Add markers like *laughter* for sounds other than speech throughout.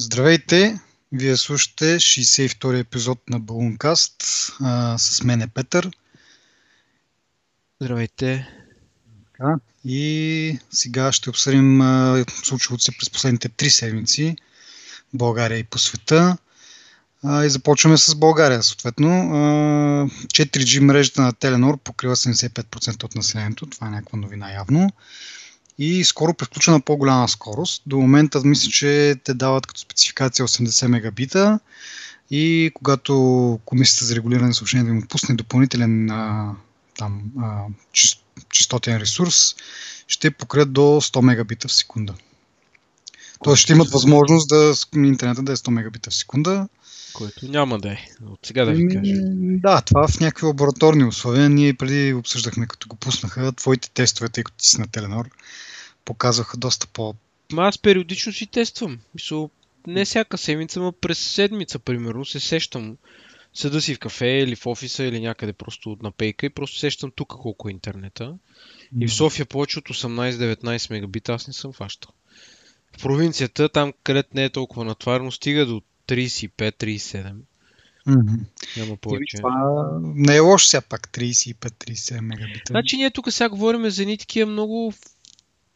Здравейте! Вие слушате 62-и епизод на Балункаст с мен е Петър. Здравейте! Така, и сега ще обсъдим случилото се през последните три седмици в България и по света. А, и започваме с България. Съответно, а, 4G мрежата на Теленор покрива 75% от населението. Това е някаква новина явно и скоро превключва на по-голяма скорост. До момента мисля, че те дават като спецификация 80 мегабита и когато Комисията за регулиране на съобщението им отпусне допълнителен а, там, а, частотен ресурс, ще покрият до 100 мегабита в секунда. Тоест ще имат възможност да интернета да е 100 мегабита в секунда. Което няма да е. От сега да ви кажа. Да, това в някакви лабораторни условия. Ние преди обсъждахме, като го пуснаха, твоите тестове, тъй като ти си на Теленор, показваха доста по... Аз периодично си тествам. Мисъл, не всяка седмица, но през седмица, примерно, се сещам. Седа си в кафе или в офиса или някъде просто на пейка и просто сещам тук колко е интернета. И в София повече от 18-19 мегабита аз не съм фащал. В провинцията, там където не е толкова натварно, стига до 35-37. Mm-hmm. Няма повече. И това не е лошо сега пак 35-37 мегабита. Значи ние тук сега говорим за едни такива много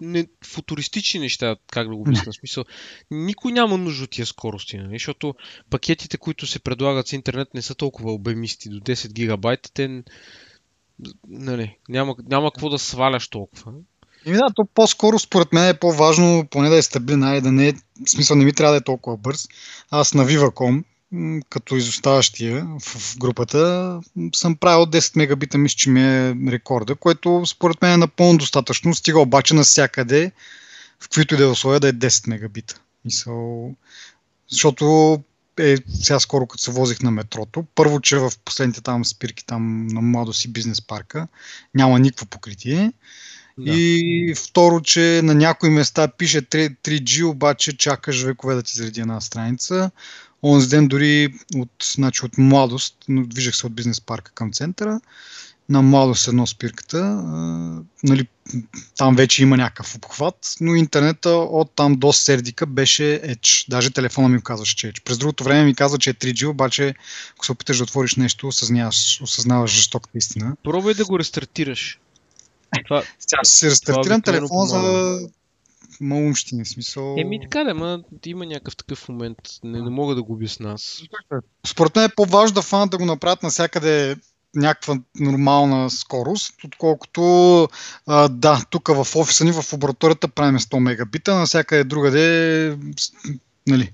не, футуристични неща, как да го обясня. смисъл, никой няма нужда от тия скорости, нали? защото пакетите, които се предлагат с интернет, не са толкова обемисти. До 10 гигабайта, те нали, няма, няма какво да сваляш толкова. И да, то по-скоро според мен е по-важно поне да е стабилна и да не е, в смисъл не ми трябва да е толкова бърз. Аз на Viva.com като изоставащия в групата, съм правил 10 мегабита, мисля, че ми е рекорда, което според мен е напълно достатъчно. Стига обаче навсякъде, в които и да е условия, да е 10 мегабита. Мисъл, защото е, сега скоро като се возих на метрото, първо, че в последните там спирки там на младост и бизнес парка няма никакво покритие. Да. И второ, че на някои места пише 3G, обаче чакаш векове да ти зареди една страница. Онзи ден дори от, значи, от младост, но движех се от бизнес парка към центъра, на младост едно спирката, а, нали, там вече има някакъв обхват, но интернета от там до Сердика беше Edge. Даже телефона ми казваше, че е Edge. През другото време ми казва, че е 3G, обаче ако се опиташ да отвориш нещо, осъзнаваш, осъзнаваш жестоката истина. Пробвай да го рестартираш. *laughs* Това, Сега ще си рестартирам телефона за малумщини, смисъл... Еми така да, ма има някакъв такъв момент. Не, не мога да го обясна аз. Според мен е по-важно да фанат да го направят навсякъде някаква нормална скорост, отколкото а, да, тук в офиса ни, в лабораторията правим 100 мегабита, навсякъде другаде, нали,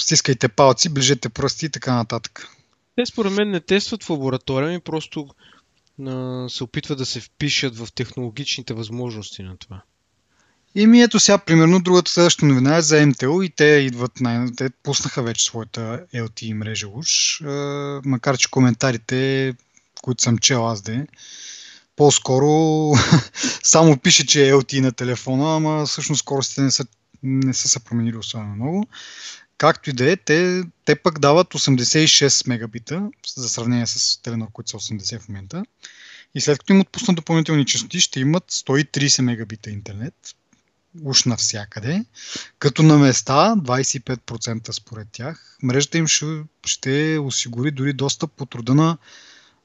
стискайте палци, ближете пръсти и така нататък. Те според мен не тестват в лаборатория, ми просто а, се опитват да се впишат в технологичните възможности на това. И ми ето сега, примерно, другата следваща новина е за МТО и те идват, най- те пуснаха вече своята LTE мрежа уж, макар че коментарите, които съм чел аз де, по-скоро *laughs* само пише, че е LTE на телефона, ама всъщност скоростите не са, не са се променили особено много. Както и да е, те, те пък дават 86 мегабита, за сравнение с Теленор, които са 80 в момента. И след като им отпуснат допълнителни частоти, ще имат 130 мегабита интернет, уж навсякъде, като на места 25% според тях. Мрежата им ще, ще осигури дори достъп от рода на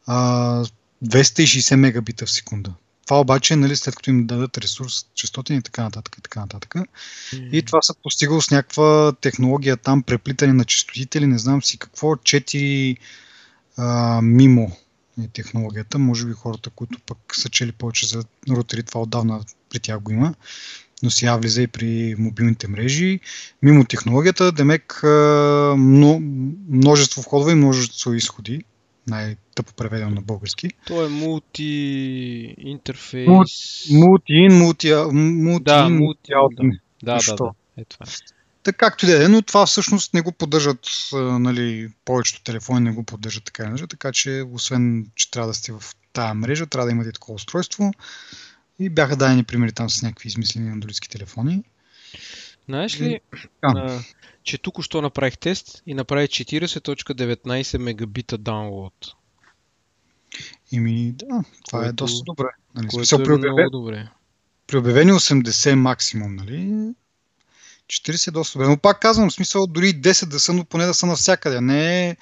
а, 260 мегабита в секунда. Това обаче, нали, след като им дадат ресурс, частотен и така нататък и така нататък. Mm-hmm. И това се постигало с някаква технология там, преплитане на частотите или не знам си какво, 4 а, мимо е технологията. Може би хората, които пък са чели повече за рутери, това отдавна при тях го има но сега влиза и при мобилните мрежи. Мимо технологията, демек множество входове и множество изходи. Най-тъпо преведено на български. То е мулти интерфейс. Мулти-ин, мулти мулти Да, мулти Да, да, да. Е това. Така както и да е, но това всъщност не го поддържат, нали, повечето телефони не го поддържат така така че освен, че трябва да сте в тая мрежа, трябва да имате такова устройство. И бяха дадени примери там с някакви измислени андроидски телефони. Знаеш ли, а, че тук що направих тест и направи 40.19 мегабита даунлоад. Ими, да, това е което, е доста добре. Нали? Което Смисъл, е при, обявен, много добре. при обявени 80 максимум, нали? 40 е доста добре. Но пак казвам, в смисъл дори 10 да са, но поне да са навсякъде. Не е...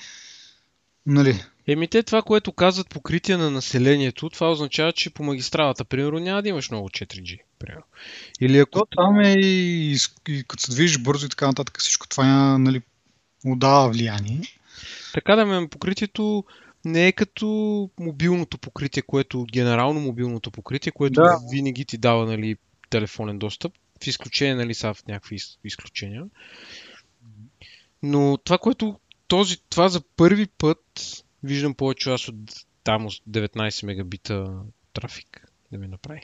Нали? Еми те това, което казват покритие на населението, това означава, че по магистралата, примерно, няма да имаш много 4G. Примерно. Или ако... То там е и, и като се движиш бързо и така нататък, всичко това нали, отдава влияние. Така да ме покритието не е като мобилното покритие, което генерално мобилното покритие, което да. винаги ти дава нали, телефонен достъп, в изключение, нали, са в някакви изключения. Но това, което този, това за първи път виждам повече аз от там 19 мегабита трафик да ми направи.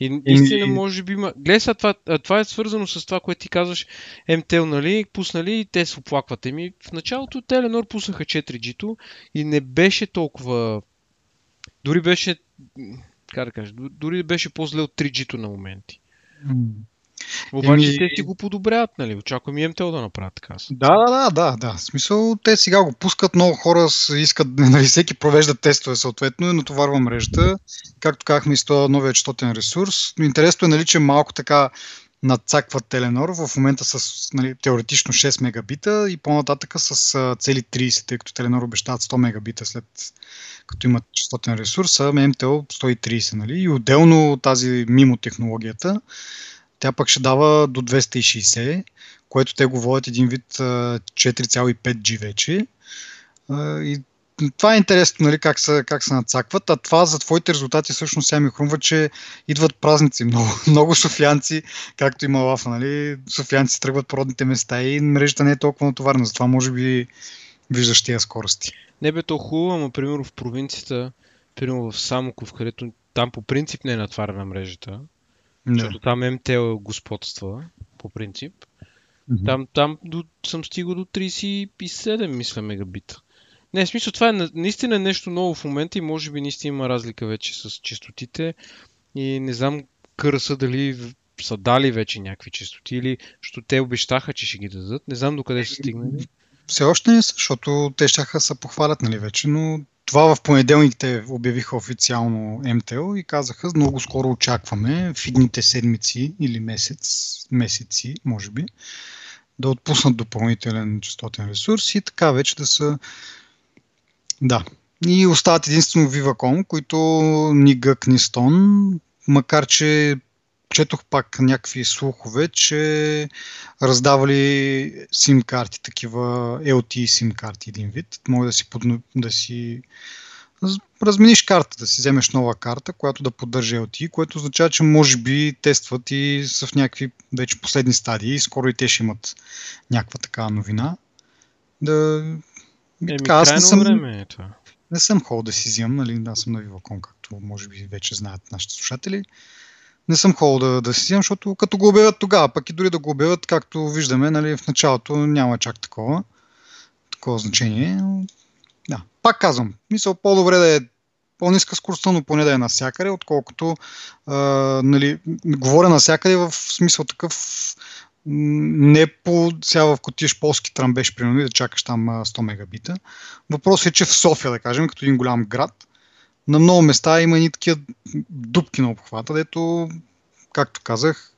И истина, може би има. Гледай сега, това, това е свързано с това, което ти казваш. МТЛ, нали, пуснали и те се оплакват. Еми, в началото Теленор пуснаха 4G-то и не беше толкова... Дори беше... Как да кажа? Дори беше по-зле от 3G-то на моменти. Обаче Еми... те си го подобряват, нали? Очаквам и МТЛ да направят така. Да, да, да, да, да. В смисъл, те сега го пускат, много хора искат, *laughs* нали, всеки провежда тестове съответно и натоварва мрежата. Както казахме, с този новия четотен ресурс. Но интересно е, нали, че малко така надцаква Теленор в момента с нали, теоретично 6 мегабита и по-нататъка с а, цели 30, тъй като Теленор обещават 100 мегабита след като имат частотен ресурс, а МТЛ 130. Нали? И отделно тази мимо технологията тя пък ще дава до 260, което те го водят един вид 4,5G вече. И това е интересно, нали, как, се, как се нацакват, а това за твоите резултати всъщност сега ми хрумва, че идват празници. *laughs* Много, много софианци, както има лафа, нали, софианци тръгват по родните места и мрежата не е толкова натоварена, затова може би виждаш тия скорости. Не бе то хубаво, ама примерно в провинцията, примерно в Самоков, където там по принцип не е натварена мрежата, не. Защото там МТЛ господства, по принцип. Mm-hmm. Там, там до, съм стигал до 37, мисля, мегабита. Не, в смисъл, това е наистина нещо ново в момента и може би наистина има разлика вече с частотите. И не знам кърса дали са дали вече някакви частоти или защото те обещаха, че ще ги дадат. Не знам докъде са стигнали. Все още не са, защото те ще се похвалят нали вече, но това в понеделник те обявиха официално МТЛ и казаха, много скоро очакваме в идните седмици или месец, месеци, може би, да отпуснат допълнителен частотен ресурс и така вече да са... Да. И остават единствено Viva.com, които ни гък, ни стон, макар че четох пак някакви слухове, че раздавали сим карти, такива LTE сим карти един вид. Може да си, подно, да си размениш карта, да си вземеш нова карта, която да поддържа LTE, което означава, че може би тестват и са в някакви вече последни стадии. Скоро и те ще имат някаква такава новина. Да... Еми, така, аз не съм, време е това. Не съм хол да си взимам, нали? Аз съм на Viva.com, както може би вече знаят нашите слушатели не съм ходил да, да си взимам, защото като го обявят тогава, пък и дори да го обявят, както виждаме, нали, в началото няма чак такова, такова значение. Да, пак казвам, мисля по-добре да е по-ниска скоростта, но поне да е навсякъде, отколкото а, нали, говоря навсякъде в смисъл такъв не по сега в котиш полски трамбеж, примерно, да чакаш там 100 мегабита. Въпросът е, че в София, да кажем, като един голям град, на много места има и такива дупки на обхвата, дето, както казах,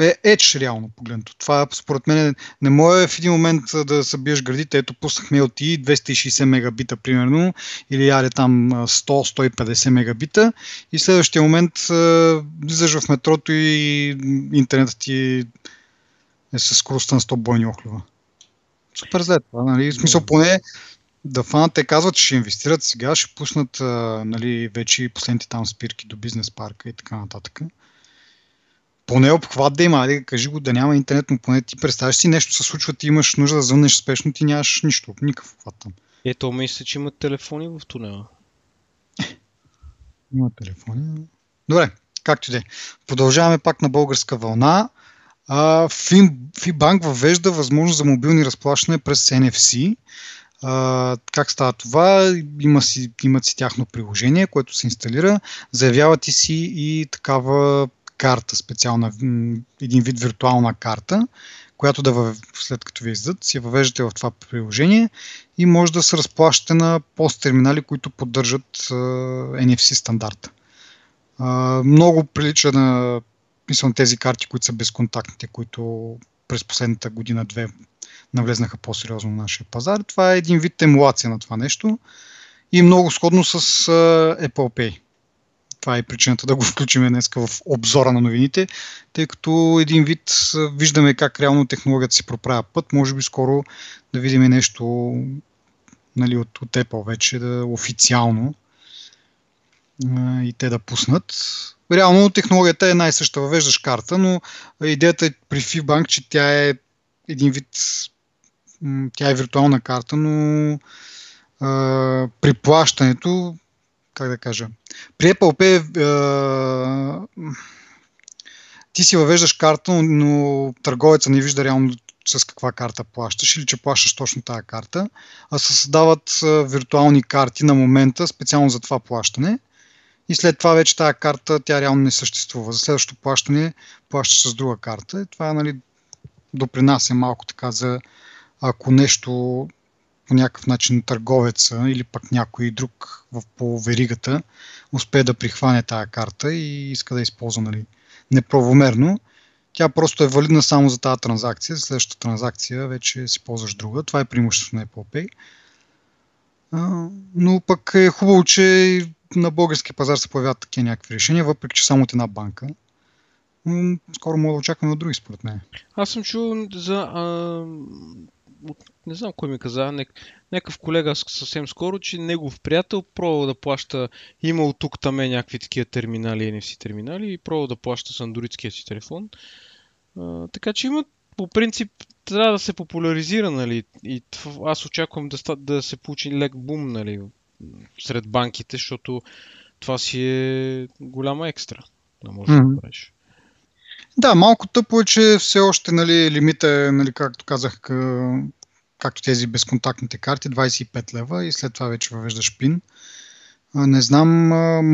е еч реално погледнато. Това според мен не може в един момент да събиеш градите, ето пуснахме LTE 260 мегабита примерно, или яре там 100-150 мегабита и в следващия момент влизаш в метрото и интернетът ти е с скоростта на 100 бойни охлюва. Супер зле това, нали? В смисъл поне да фанат, те казват, че ще инвестират сега, ще пуснат а, нали, вече последните там спирки до бизнес парка и така нататък. Поне обхват да има, айде кажи го да няма интернет, но поне ти представяш си нещо се случва, ти имаш нужда да звъннеш спешно, ти нямаш нищо, никакъв обхват там. Ето, мисля, че имат телефони в тунела. Има телефони. Добре, както и да е. Продължаваме пак на българска вълна. Фибанк въвежда възможност за мобилни разплащане през NFC. А, как става това? Има си, имат си тяхно приложение, което се инсталира. Заявяват и си и такава карта, специална, един вид виртуална карта, която да във... след като ви издадат, си въвеждате в това приложение и може да се разплащате на пост терминали, които поддържат uh, NFC стандарта. Uh, много прилича на мисля, тези карти, които са безконтактните, които през последната година-две навлезнаха по-сериозно на нашия пазар. Това е един вид емулация на това нещо и много сходно с Apple Pay. Това е причината да го включим днес в обзора на новините, тъй като един вид виждаме как реално технологията си проправя път. Може би скоро да видим нещо нали, от, от Apple вече да официално и те да пуснат. Реално технологията е най-съща. Въвеждаш карта, но идеята е при FIBank, че тя е един вид тя е виртуална карта, но а, при плащането, как да кажа, при Apple Pay а, ти си въвеждаш карта, но търговеца не вижда реално с каква карта плащаш или че плащаш точно тази карта, а се създават виртуални карти на момента специално за това плащане и след това вече тази карта тя реално не съществува. За следващото плащане плащаш с друга карта. И това нали, допринася малко така за ако нещо по някакъв начин търговеца или пък някой друг в, по веригата успее да прихване тази карта и иска да използва нали, неправомерно, тя просто е валидна само за тази транзакция. За следващата транзакция вече си ползваш друга. Това е преимуществото на Apple Pay. Но пък е хубаво, че на български пазар се появяват такива някакви решения, въпреки че само от една банка. Скоро мога да очакваме от други, според мен. Аз съм чул за а, не знам кой ми каза, някакъв колега съвсем скоро, че негов приятел пробва да плаща, имал тук там е някакви такива терминали, NFC терминали и пробва да плаща с андроидския си телефон. А, така че има по принцип трябва да се популяризира, нали, и аз очаквам да, да се получи лек бум, нали, сред банките, защото това си е голяма екстра. Да можеш mm-hmm. да правиш. Да, малко тъпо е, че все още нали, лимита е, нали, както казах, както тези безконтактните карти, 25 лева и след това вече въвеждаш пин. Не знам,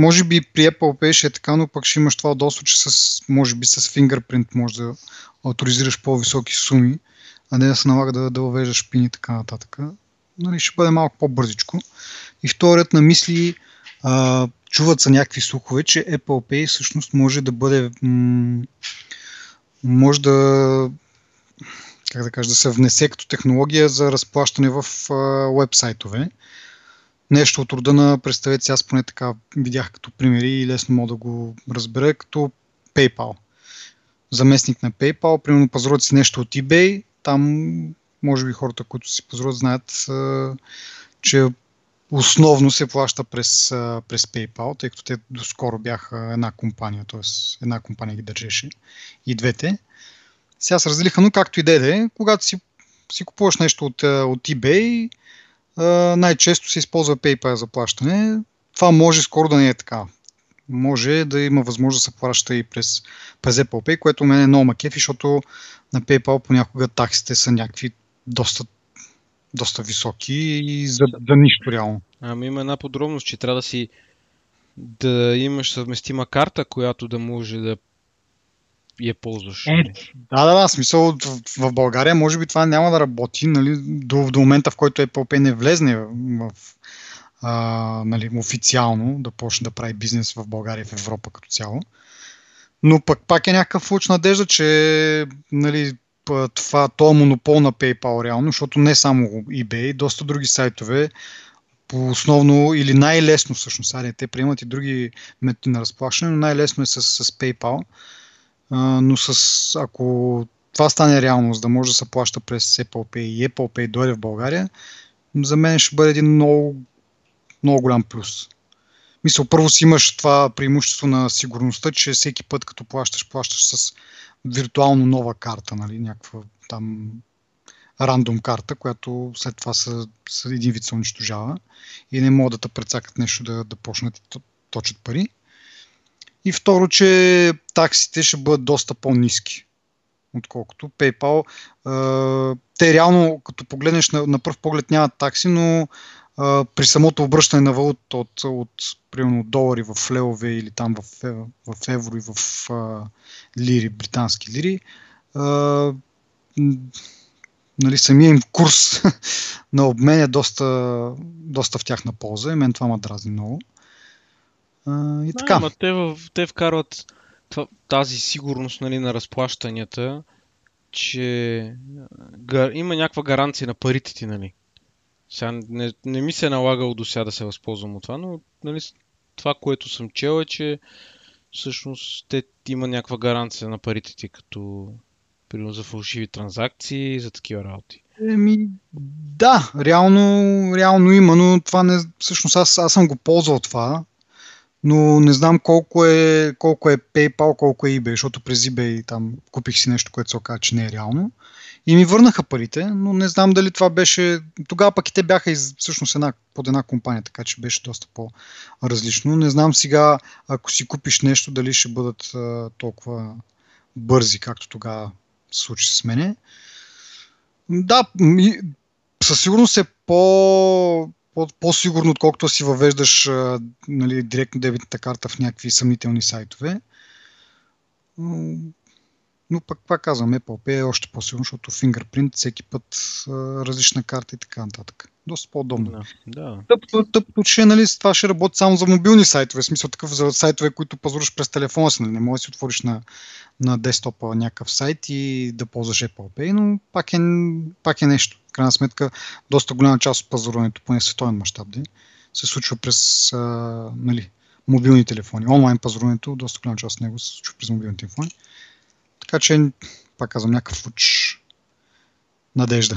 може би при Apple Pay ще е така, но пък ще имаш това удобство, че с, може би с фингърпринт може да авторизираш по-високи суми, а не да се налага да, да въвеждаш пин и така нататък. Нали, ще бъде малко по-бързичко. И вторият на мисли, а, чуват са някакви слухове, че Apple Pay всъщност може да бъде м- може да как да кажа, да се внесе като технология за разплащане в вебсайтове. Нещо от рода на, представете си, аз поне така видях като примери и лесно мога да го разбера, като PayPal. Заместник на PayPal, примерно пазаруват си нещо от eBay, там може би хората, които си пазаруват, знаят, че основно се плаща през, през PayPal, тъй като те доскоро бяха една компания, т.е. една компания ги държеше и двете. Сега се разделиха, но както и да е, когато си, си купуваш нещо от, от eBay, най-често се използва PayPal за плащане. Това може скоро да не е така. Може да има възможност да се плаща и през, през Apple Pay, което мен е много макефи, защото на PayPal понякога таксите са някакви доста доста високи и за, за нищо реално. Ами има една подробност, че трябва да си да имаш съвместима карта, която да може да я ползваш. Е, да, да, да, смисъл в, в България може би това няма да работи нали, до, до момента, в който Apple Pay не влезне в, а, нали, официално да почне да прави бизнес в България и в Европа като цяло. Но пък пак е някакъв луч надежда, че нали, това, това монопол на PayPal реално, защото не само eBay, доста други сайтове по основно или най-лесно всъщност, аре, те приемат и други методи на разплащане, но най-лесно е с, с PayPal. А, но с, ако това стане реалност, да може да се плаща през Apple Pay и Apple Pay дойде в България, за мен ще бъде един много, много голям плюс. Мисля, първо си имаш това преимущество на сигурността, че всеки път като плащаш, плащаш с виртуално нова карта, нали, някаква там рандом карта, която след това се, се един вид се унищожава и не могат да те прецакат нещо да, да почнат да точат пари. И второ, че таксите ще бъдат доста по-низки, отколкото PayPal. Те реално, като погледнеш на, на пръв поглед нямат такси, но при самото обръщане на валута от, от примерно долари в левове или там в, в евро и в а, лири, британски лири, а, нали, самия им курс *laughs* на обмен е доста, доста в тяхна полза и мен това ме дразни много. А, и така. Да, те, в, те вкарват тази сигурност нали, на разплащанията, че има някаква гаранция на парите ти, нали? Сега не, не ми се е налагало до сега да се възползвам от това, но нали, това, което съм чел е, че всъщност те има някаква гаранция на парите ти, като примерно за фалшиви транзакции, за такива работи. Еми, да, реално, реално има, но това не, всъщност аз, аз съм го ползвал това, но не знам колко е, колко е PayPal, колко е eBay, защото през eBay там купих си нещо, което се оказа, че не е реално. И ми върнаха парите, но не знам дали това беше... Тогава пък и те бяха из, всъщност една, под една компания, така че беше доста по-различно. Не знам сега, ако си купиш нещо, дали ще бъдат а, толкова бързи, както тогава се случи с мене. Да, със сигурност е по, по, по-сигурно, отколкото си въвеждаш а, нали, директно дебитната карта в някакви съмнителни сайтове. Но пък пак казвам, Apple Pay е още по-силно, защото Fingerprint всеки път а, различна карта и така нататък. Доста по-удобно. Да, да. Тъпто, тъпто, че нали, това ще работи само за мобилни сайтове, в смисъл такъв за сайтове, които пазаруваш през телефона си. Нали? Не можеш да си отвориш на, на десктопа някакъв сайт и да ползваш Apple Pay, но пак е, пак е нещо. В крайна сметка, доста голяма част от пазаруването, поне световен мащаб, се случва през а, нали, мобилни телефони. Онлайн пазаруването, доста голяма част от него се случва през мобилни телефони. Така че, пак казвам, някакъв луч надежда.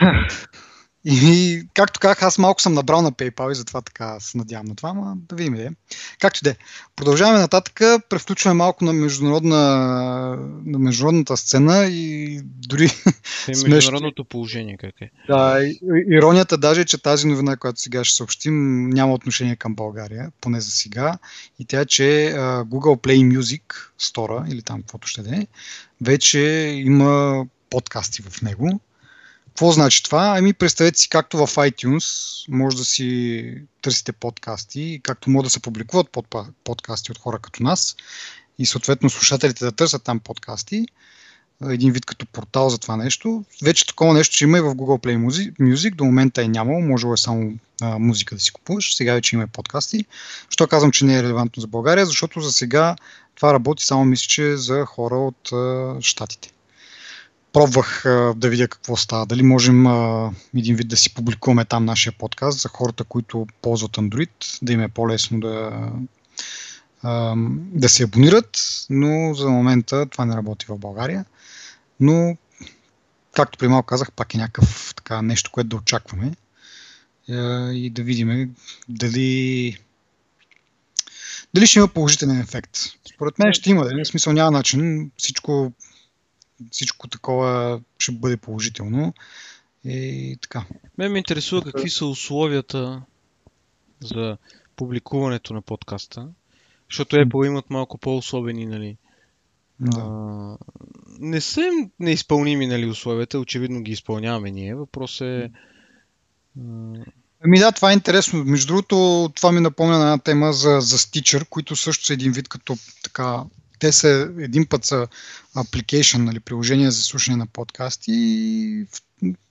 *laughs* И както казах, аз малко съм набрал на PayPal и затова така се надявам на това, но да видим де. Както де. Продължаваме нататък, превключваме малко на, международна, на международната сцена и дори... Е международното положение как е. Да, иронията даже е, че тази новина, която сега ще съобщим, няма отношение към България, поне за сега. И тя е, че Google Play Music Store, или там каквото ще да е, вече има подкасти в него какво значи това? Ами представете си, както в iTunes може да си търсите подкасти, както може да се публикуват под, подкасти от хора като нас и съответно слушателите да търсят там подкасти, един вид като портал за това нещо. Вече такова нещо ще има и в Google Play Music. До момента е нямало, може е само а, музика да си купуваш. Сега вече има и подкасти. Що казвам, че не е релевантно за България? Защото за сега това работи само мисля, че за хора от а, Штатите пробвах а, да видя какво става. Дали можем а, един вид да си публикуваме там нашия подкаст за хората, които ползват Android, да им е по-лесно да, а, да се абонират, но за момента това не работи в България. Но, както при малко казах, пак е някакъв така нещо, което да очакваме и да видим дали дали ще има положителен ефект. Според мен ще има, дали? В смисъл няма начин. Всичко всичко такова ще бъде положително. И така. Мен ме интересува какви са условията за публикуването на подкаста. Защото Apple имат малко по-особени, нали? Да. А, не са неизпълними, нали, условията. Очевидно ги изпълняваме ние. Въпрос е... Ами да, това е интересно. Между другото, това ми напомня на една тема за, за Stitcher, които също са един вид като така те са един път са application, нали, приложение за слушане на подкасти и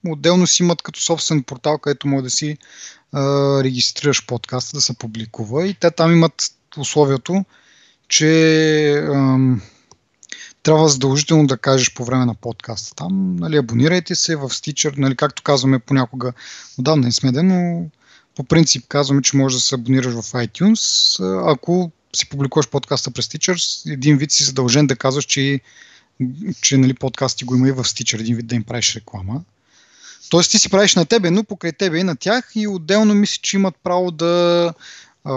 отделно си имат като собствен портал, където може да си а, регистрираш подкаста, да се публикува. И те там имат условието, че ам, трябва задължително да кажеш по време на подкаста. Там, нали, абонирайте се в Stitcher, нали, както казваме понякога, отдавна не сме но по принцип казваме, че можеш да се абонираш в iTunes, ако си публикуваш подкаста през Stitcher, един вид си задължен да казваш, че, че нали, подкасти го има и в Stitcher, един вид да им правиш реклама. Тоест ти си правиш на тебе, но покрай тебе и на тях и отделно мисля, че имат право да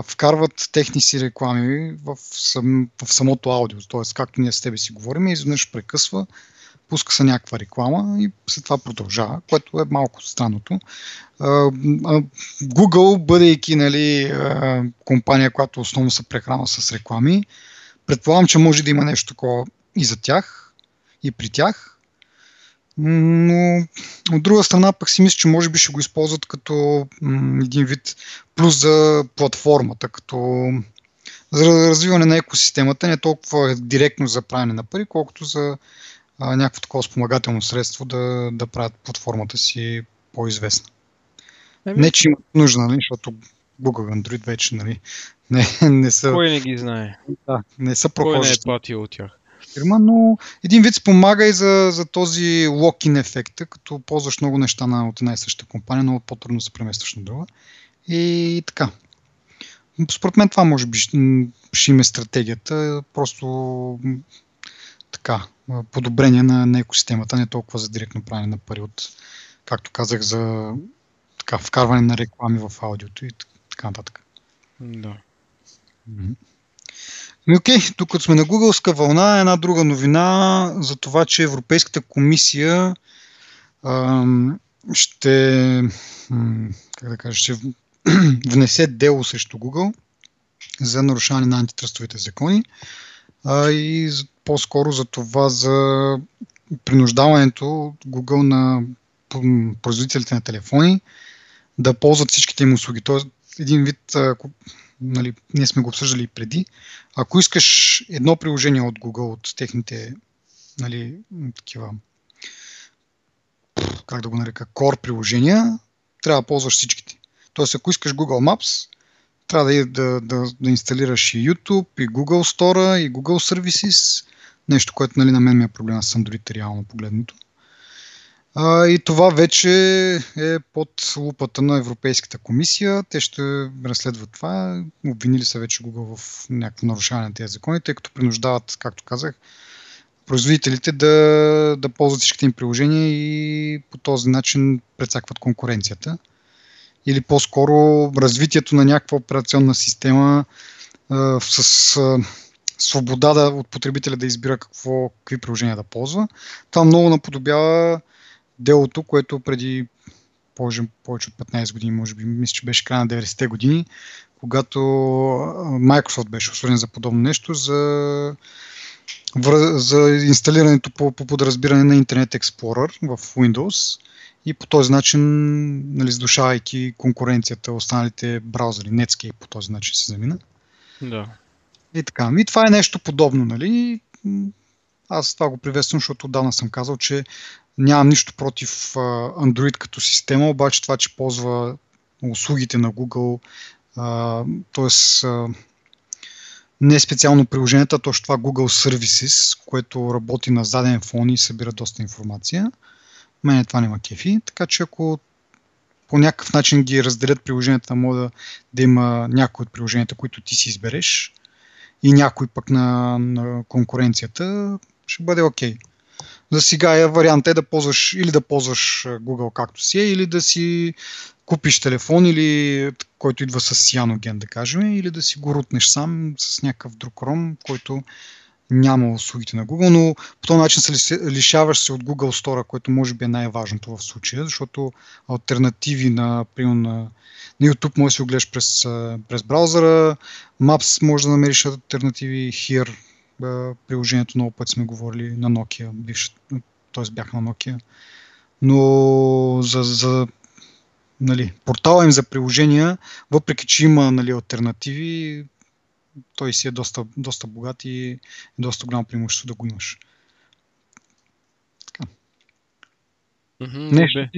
вкарват техни си реклами в, сам, в самото аудио. Тоест, както ние с тебе си говорим, изведнъж прекъсва пуска се някаква реклама и след това продължава, което е малко странното. Google, бъдейки нали, компания, която основно се прехрана с реклами, предполагам, че може да има нещо такова и за тях, и при тях. Но от друга страна пък си мисля, че може би ще го използват като един вид плюс за платформата, като за развиване на екосистемата, не толкова директно за правене на пари, колкото за а, някакво такова спомагателно средство да, да правят платформата си по-известна. Еми... Не, че имат нужда, нали, защото Google Android вече нали, Не, не са, Кой не ги знае? да, не са Кой не е прохождащи платил от тях? фирма, но един вид спомага и за, за този локин ефекта, като ползваш много неща на, от една и съща компания, много по-трудно се преместваш на друга. И така. Според мен това може би ще, им е стратегията, просто така, подобрение на, на екосистемата, не толкова за директно правене на пари от, както казах, за така, вкарване на реклами в аудиото и така нататък. Да. Ми окей, тук сме на Гугълска вълна, една друга новина за това, че Европейската комисия ам, ще, как да кажа, ще *clears throat* внесе дело срещу Google за нарушаване на антитръстовите закони а, и за- по-скоро за това за принуждаването от Google на производителите на телефони да ползват всичките им услуги. Тоест, един вид, ако, нали, ние сме го обсъждали и преди, ако искаш едно приложение от Google, от техните нали, такива, как да го нарека, core приложения, трябва да ползваш всичките. Тоест, ако искаш Google Maps, трябва да, да, да, да инсталираш и YouTube, и Google Store, и Google Services, нещо, което нали, на мен ми е проблема с Android реално погледното. А, и това вече е под лупата на Европейската комисия. Те ще разследват това. Обвинили са вече Google в някакво нарушаване на тези закони, тъй като принуждават, както казах, производителите да, да ползват всичките им приложения и по този начин прецакват конкуренцията. Или по-скоро развитието на някаква операционна система а, с а, свобода да, от потребителя да избира какво, какви приложения да ползва. Това много наподобява делото, което преди повече, повече от 15 години, може би, мисля, че беше края на 90-те години, когато Microsoft беше осъден за подобно нещо, за, за инсталирането по, по подразбиране на Internet Explorer в Windows и по този начин, нали, задушавайки конкуренцията, останалите браузъри, Netscape по този начин се замина. Да. И така. И това е нещо подобно, нали? Аз това го приветствам, защото отдавна съм казал, че нямам нищо против Android като система, обаче това, че ползва услугите на Google, т.е. не специално приложенията, а точно това Google Services, което работи на заден фон и събира доста информация. Мене това няма кефи, така че ако по някакъв начин ги разделят приложенията, може да, да има някои от приложенията, които ти си избереш и някой пък на, на конкуренцията, ще бъде окей. Okay. За сега е вариант е да ползваш или да ползваш Google както си е, или да си купиш телефон, или който идва с Cyanogen, да кажем, или да си го рутнеш сам с някакъв друг Chrome, който няма услугите на Google, но по този начин се лишаваш се от Google Store, което може би е най-важното в случая, защото альтернативи на, примерно, на, на YouTube може да си го гледаш през, през браузъра, Maps може да намериш альтернативи, Here приложението много пъти сме говорили на Nokia, бивш, т.е. бях на Nokia, но за, за нали, портала им за приложения, въпреки че има нали, альтернативи, той си е доста, доста богат и е доста голямо преимущество да го имаш. Така. Mm-hmm, Нещо.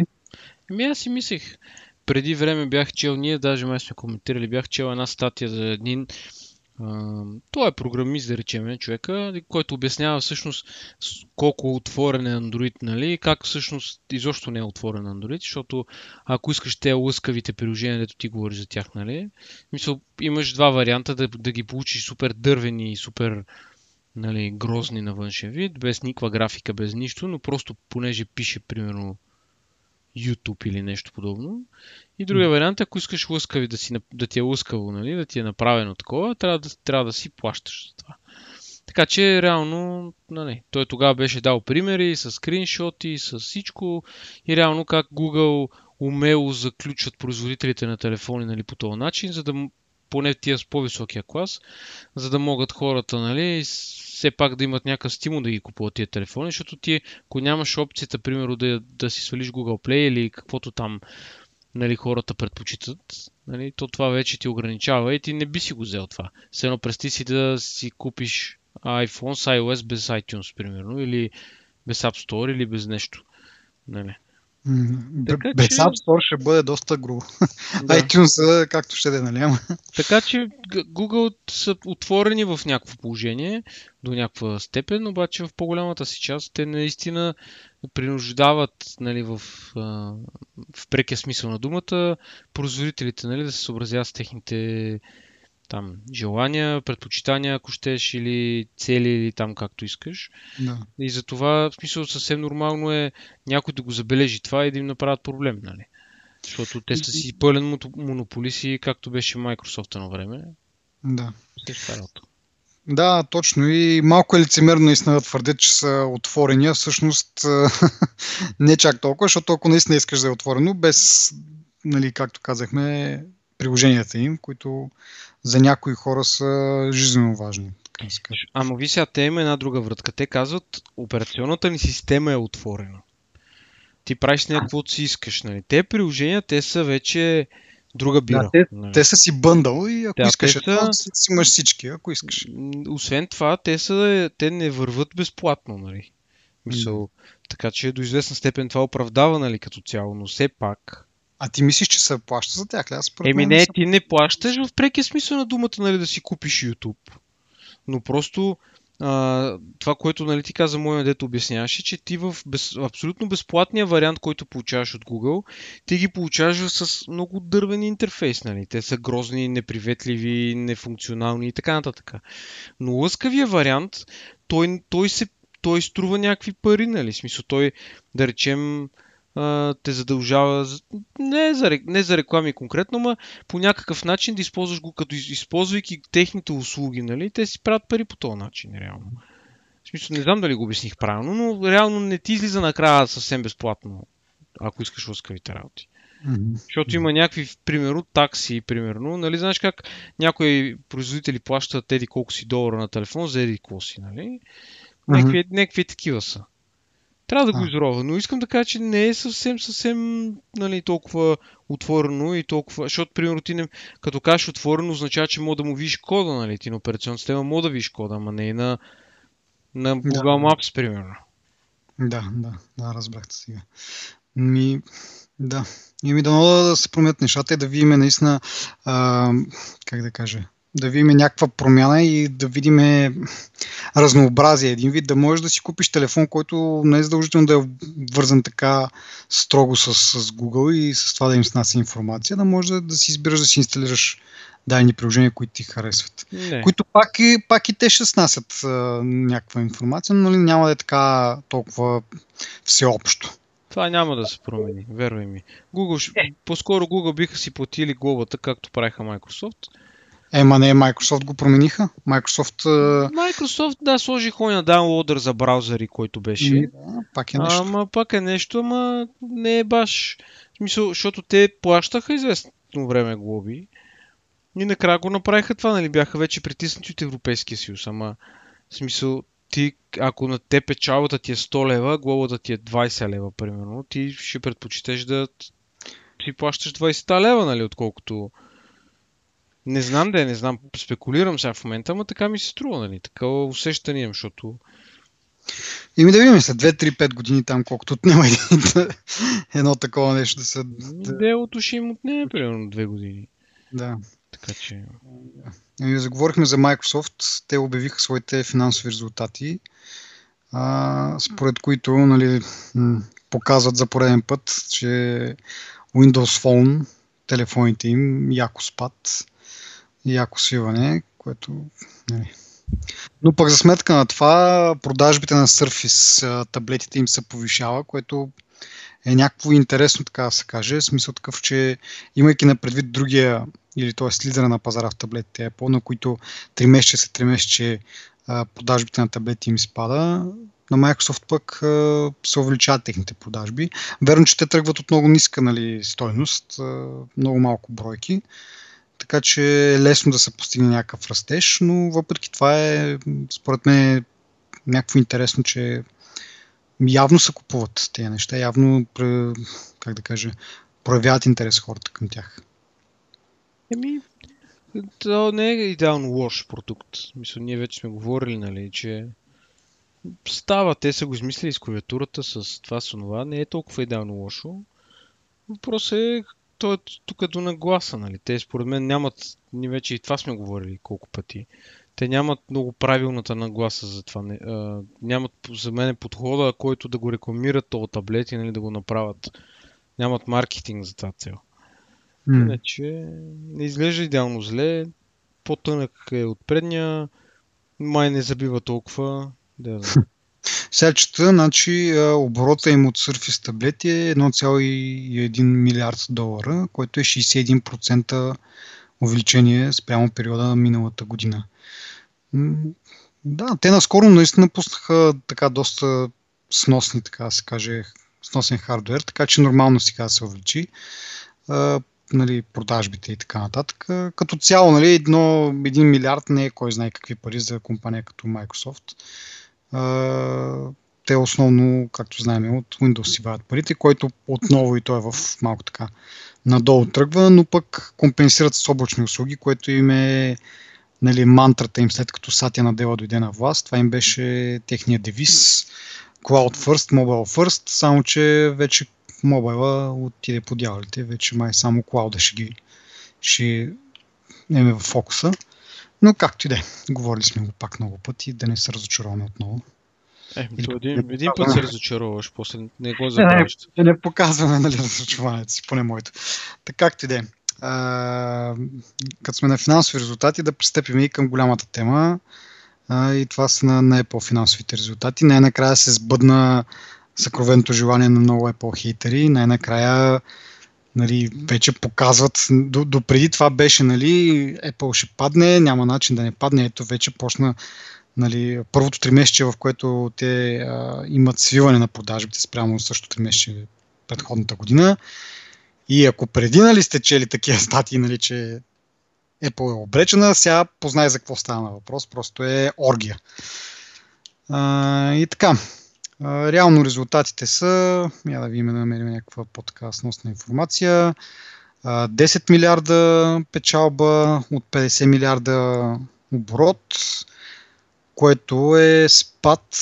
Ами аз си мислех, преди време бях чел, ние даже май сме коментирали, бях чел една статия за един той е програмист, да речем, човека, който обяснява всъщност колко отворен е Android, нали, как всъщност изобщо не е отворен Android, защото ако искаш те лъскавите приложения, дето ти говориш за тях, нали, мисъл, имаш два варианта да, да ги получиш супер дървени и супер нали, грозни на външен вид, без никаква графика, без нищо, но просто понеже пише, примерно, YouTube или нещо подобно. И другия вариант, ако искаш лъскави да, си, да ти е лъскаво, нали, да ти е направено такова, трябва да, трябва да си плащаш за това. Така че реално, нали, той тогава беше дал примери с скриншоти, с всичко и реално как Google умело заключват производителите на телефони нали, по този начин, за да поне тия с по-високия клас, за да могат хората, нали, все пак да имат някакъв стимул да ги купуват тия телефони, защото ти, ако нямаш опцията, примерно, да, да си свалиш Google Play или каквото там нали, хората предпочитат, нали, то това вече ти ограничава и ти не би си го взел това. Все едно прести си да си купиш iPhone с iOS без iTunes, примерно, или без App Store, или без нещо. Нали. Така, Без че... App Store ще бъде доста грубо. Да. iTunes, както ще да, нали? Така че Google са отворени в някакво положение до някаква степен, обаче в по-голямата си част те наистина принуждават нали, в, в прекия смисъл на думата производителите нали, да се съобразяват с техните там желания, предпочитания, ако щеш, или цели, или там както искаш. Да. И за това, в смисъл, съвсем нормално е някой да го забележи това и да им направят проблем, нали? Защото те са си пълен монополиси, както беше Microsoft на време. Да. Да, точно. И малко е лицемерно наистина да твърдят, че са отворени, а всъщност *laughs* не чак толкова, защото ако наистина искаш да е отворено, без, нали, както казахме, приложенията им, които за някои хора са жизненно важни. Ама ви сега, те има една друга вратка. Те казват, операционната ни система е отворена. Ти правиш някакво, си искаш. Нали? Те приложения, те са вече друга бира. Да, те, нали? те са си бъндъл и ако да, искаш те едно, са... си имаш всички, ако искаш. Освен това, те, са, те не върват безплатно. Нали? Мисъл, mm. Така че до известна степен това оправдава нали, като цяло, но все пак а ти мислиш, че се плаща за тях? Аз Еми не, ти не плащаш в прекия смисъл на думата, нали, да си купиш YouTube. Но просто а, това, което нали, ти каза моя дето обясняваше, че ти в без, абсолютно безплатния вариант, който получаваш от Google, ти ги получаваш с много дървен интерфейс. Нали. Те са грозни, неприветливи, нефункционални и така нататък. Но лъскавия вариант, той, той, се, той струва някакви пари, нали. Смисъл, той, да речем, те задължава, не за, не за реклами конкретно, но по някакъв начин да използваш го, като използвайки техните услуги, нали, те си правят пари по този начин, реално. В смисъл, не знам дали го обясних правилно, но реално не ти излиза накрая съвсем безплатно, ако искаш лъскавите работи. Mm-hmm. Защото има някакви, примерно, такси, примерно. Нали, знаеш как някои производители плащат еди колко си долара на телефон за еди колко си, нали? Mm-hmm. Някакви такива са. Трябва да го изрова, но искам да кажа, че не е съвсем, съвсем нали, толкова отворено и толкова... Защото, примерно, ти не... като кажеш отворено, означава, че мога да му видиш кода, нали, ти на операционната система мога да видиш кода, ама не и на, на Google да. Maps, примерно. Да, да, да, разбрахте сега. Ми, да. И ми дано да се променят нещата и да видим наистина, а, как да кажа, да видим някаква промяна и да видим разнообразие. Един вид да можеш да си купиш телефон, който не е задължително да е вързан така строго с, с Google и с това да им снася информация, да можеш да, да си избираш да си инсталираш дайни приложения, които ти харесват. Не. Които пак и, пак и те ще снасят а, някаква информация, но нали, няма да е така толкова всеобщо. Това няма да се промени, вервай ми. Google, е. по-скоро Google биха си платили глобата, както правиха Microsoft Ема не, Microsoft го промениха. Microsoft... Microsoft, да, сложих на downloader за браузъри, който беше. И, да, пак е нещо. Ама пак е нещо, ама не е баш. В смисъл, защото те плащаха известно време глоби. И накрая го направиха това, нали? Бяха вече притиснати от Европейския съюз. Ама, в смисъл, ти, ако на те печалбата ти е 100 лева, глобата ти е 20 лева, примерно, ти ще предпочиташ да си плащаш 20 лева, нали, отколкото не знам да е, не знам, спекулирам сега в момента, но така ми се струва, нали? Такова усещане имам, защото... И ми да видим след 2-3-5 години там, колкото отнема едно такова нещо да се... Делото ще им отнеме примерно 2 години. Да. Така че... И заговорихме за Microsoft. Те обявиха своите финансови резултати, а, според които нали, показват за пореден път, че Windows Phone, телефоните им, яко спад яко свиване, което... Нали. Но пък за сметка на това продажбите на Surface таблетите им се повишава, което е някакво интересно, така да се каже. Смисъл такъв, че имайки на предвид другия, или т.е. лидера на пазара в таблетите Apple, на които 3 месеца се 3 месеца продажбите на таблети им спада, на Microsoft пък се увеличават техните продажби. Верно, че те тръгват от много ниска нали, стойност, много малко бройки, така че е лесно да се постигне някакъв растеж, но въпреки това е, според мен, някакво интересно, че явно се купуват тези неща, явно, как да кажа, проявяват интерес хората към тях. Еми, то не е идеално лош продукт. Мисля, ние вече сме говорили, нали, че става. Те са го измислили с клавиатурата, с това, с това. Не е толкова идеално лошо. Въпросът е, то е тук до нагласа, нали? Те според мен нямат, ние вече и това сме говорили колко пъти, те нямат много правилната нагласа за това. Не, а, нямат за мен подхода, който да го рекламират този таблет и нали, да го направят. Нямат маркетинг за тази цел. Mm. Иначе не изглежда идеално зле. По-тънък е от предния. Май не забива толкова. Да, да. *laughs* Сега чета, значи оборота им от Surface таблети е 1,1 милиард долара, което е 61% увеличение спрямо периода на миналата година. Да, те наскоро наистина пуснаха така доста сносни, така да се каже, сносен хардвер, така че нормално сега да се увеличи нали, продажбите и така нататък. Като цяло, нали, едно, един милиард не е кой знае какви пари за компания като Microsoft. Те основно, както знаем, от Windows си вадят парите, който отново и той е в малко така надолу тръгва, но пък компенсират с облачни услуги, което им е нали, мантрата им след като Сатя Надела дойде на власт. Това им беше техния девиз Cloud First, Mobile First, само че вече мобайла отиде по дяволите, вече май само клауда ще ги ще е в фокуса. Но както и да е, говорили сме го пак много пъти, да не се разочароваме отново. Е, Или, един, един път се разочароваш, после не го забравяш. Не, не, не показваме нали, разочарованието си, поне моето. Така както и да е като сме на финансови резултати, да пристъпим и към голямата тема. А, и това са на, на Apple финансовите резултати. Най-накрая се сбъдна съкровеното желание на много Apple хейтери. Най-накрая нали, вече показват, до, това беше, нали, Apple ще падне, няма начин да не падне. Ето вече почна нали, първото три месече, в което те а, имат свиване на продажбите спрямо също три месече предходната година. И ако преди нали, сте чели такива статии, нали, че Apple е обречена, сега познай за какво става на въпрос. Просто е оргия. А, и така. А, реално резултатите са, я да видим да намерим някаква по-така сносна информация. А, 10 милиарда печалба от 50 милиарда оборот което е спад.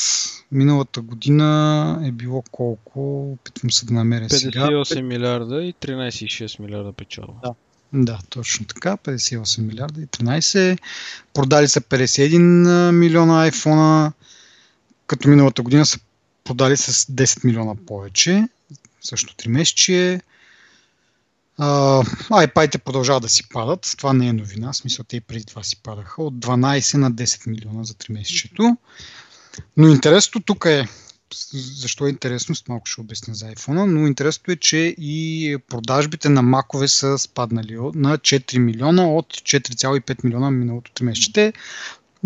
Миналата година е било колко? Опитвам се да намеря 58 сега. 58 милиарда и 13,6 милиарда печалба. Да. Да, точно така. 58 милиарда и 13. Продали са 51 милиона iPhone, като миналата година са продали с 10 милиона повече. Също 3 месече. Uh, iPad-те продължават да си падат. Това не е новина. В смисъл, те и преди това си падаха. От 12 на 10 милиона за 3 месечето. Но интересното тук е, защо е интересно, малко ще обясня за iPhone, но интересното е, че и продажбите на макове са спаднали на 4 милиона от 4,5 милиона миналото 3 месече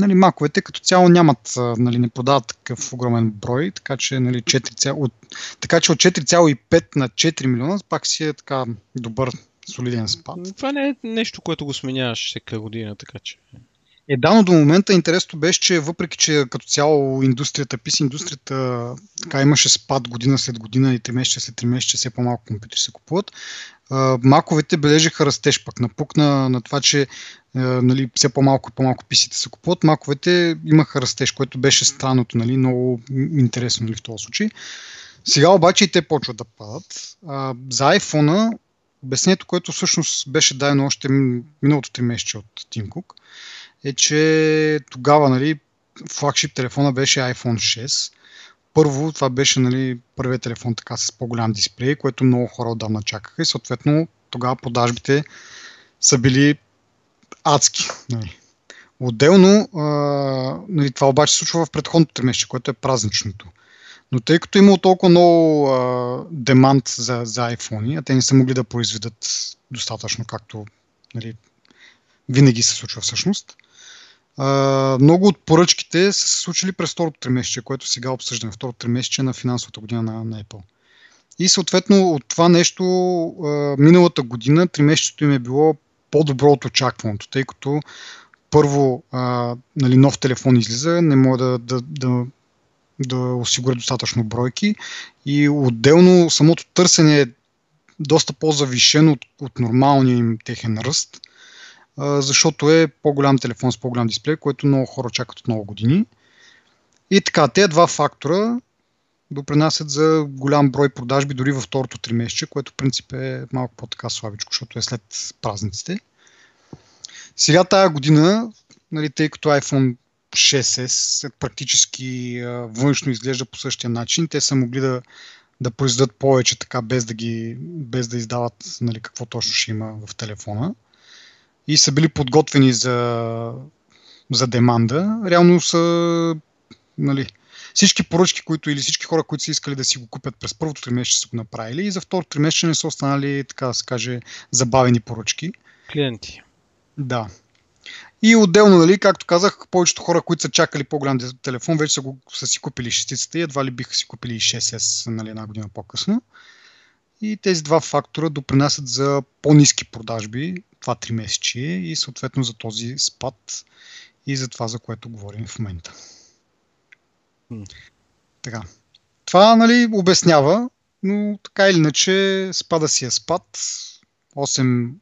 нали, маковете като цяло нямат, нали, не продават такъв огромен брой, така че, нали, 4, от, така че от 4,5 на 4 милиона пак си е така добър, солиден спад. Това не е нещо, което го сменяваш всяка година, така че... Е, да, но до момента интересното беше, че въпреки, че като цяло индустрията, пис индустрията така имаше спад година след година и 3 месеца след 3 месеца все по-малко компютри се купуват, маковете бележиха растеж пък. Напук на, това, че нали, все по-малко и по-малко писите се купуват, маковете имаха растеж, което беше странното, нали, много интересно нали, в този случай. Сега обаче и те почват да падат. За iPhone обяснението, което всъщност беше дадено още миналото 3 месеца от Tim Cook, е, че тогава нали, флагшип телефона беше iPhone 6. Първо, това беше нали, първият телефон така с по-голям дисплей, което много хора отдавна чакаха и съответно тогава продажбите са били адски. Нали. Отделно, а, нали, това обаче се случва в предходното тримесечие, което е празничното. Но тъй като имало толкова много а, демант за, за iPhone, а те не са могли да произведат достатъчно, както нали, винаги се случва всъщност, много от поръчките са се случили през второто тримесечие, което сега обсъждаме, второто тримесечие на финансовата година на, на Apple. И съответно от това нещо а, миналата година тримесечието им е било по-добро от очакваното, тъй като първо а, нали, нов телефон излиза, не мога да, да, да, да осигуря достатъчно бройки. И отделно самото търсене е доста по-завишено от, от нормалния им техен ръст защото е по-голям телефон с по-голям дисплей, което много хора чакат от много години. И така, тези два фактора допринасят за голям брой продажби дори във второто три месече, което в принцип е малко по-така слабичко, защото е след празниците. Сега тая година, нали, тъй като iPhone 6s практически външно изглежда по същия начин, те са могли да, да произведат повече така, без да, ги, без да издават нали, какво точно ще има в телефона. И са били подготвени за, за деманда. Реално са нали, всички поръчки, които или всички хора, които са искали да си го купят през първото три месеца са го направили и за второто три месеца не са останали, така да се каже, забавени поръчки. Клиенти. Да. И отделно, нали, както казах, повечето хора, които са чакали по-голям телефон, вече са, го, са си купили шестицата и едва ли биха си купили и 6S нали, една година по-късно. И тези два фактора допринасят за по-низки продажби това 3 месечи и съответно за този спад и за това, за което говорим в момента. Така. Това нали, обяснява, но така или иначе спада си е спад. 8,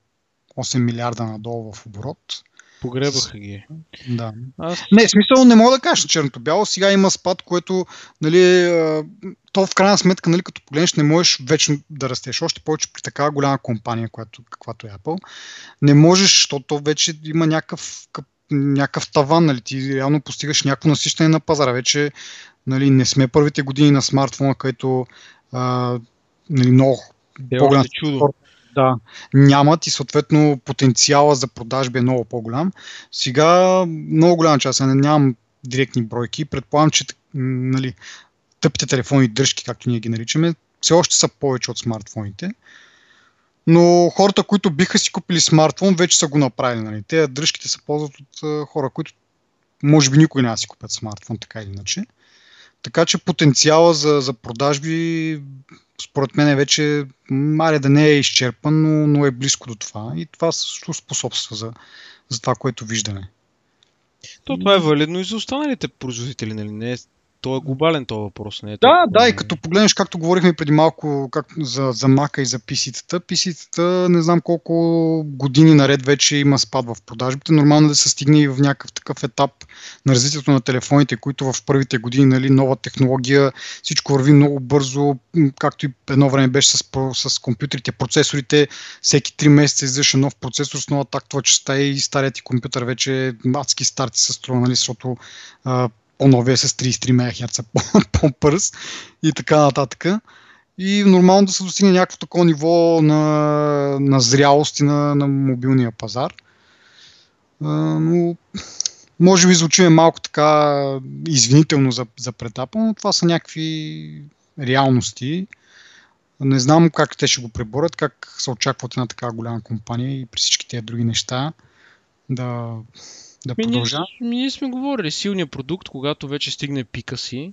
8 милиарда надолу в оборот. Погребаха ги. Да. Аз... Не, смисъл не мога да кажа черното-бяло. Сега има спад, което, нали, то в крайна сметка, нали, като погледнеш, не можеш вечно да растеш. Още повече при такава голяма компания, която, каквато е Apple. Не можеш, защото вече има някакъв някакъв таван, нали, ти реално постигаш някакво насищане на пазара. Вече нали, не сме първите години на смартфона, където а, нали, много по-голям чудо. Да, нямат и съответно потенциала за продажби е много по-голям. Сега много голяма част, нямам директни бройки, предполагам, че нали, тъпите телефони дръжки, както ние ги наричаме, все още са повече от смартфоните. Но хората, които биха си купили смартфон, вече са го направили. Нали. Те дръжките се ползват от хора, които може би никой няма си купят смартфон, така или иначе. Така че потенциала за, за продажби според мен е вече, маре да не е изчерпан, но, но е близко до това. И това също способства за, за това, което виждаме. То това е валидно и за останалите производители, нали? Не е то е глобален този въпрос. Не е да, да, и като погледнеш, както говорихме преди малко как, за, за Мака и за PC-тата, PC-тата не знам колко години наред вече има спад в продажбите. Нормално е да се стигне и в някакъв такъв етап на развитието на телефоните, които в първите години, нали, нова технология, всичко върви много бързо, както и едно време беше с, с компютрите, процесорите, всеки 3 месеца излизаше нов процесор с нова тактова частота и старият ти компютър вече адски старти се струва, нали, защото по-новия с 33 МГц *laughs* по-бърз и така нататък. И нормално да се достигне някакво такова ниво на, на зрялост и на, на мобилния пазар. А, но може би звучи малко така извинително за, за претапа, но това са някакви реалности. Не знам как те ще го преборят, как се очакват една така голяма компания и при всички тези други неща да, да ми, продължа. Ние, ние сме говорили, силният продукт, когато вече стигне пика си,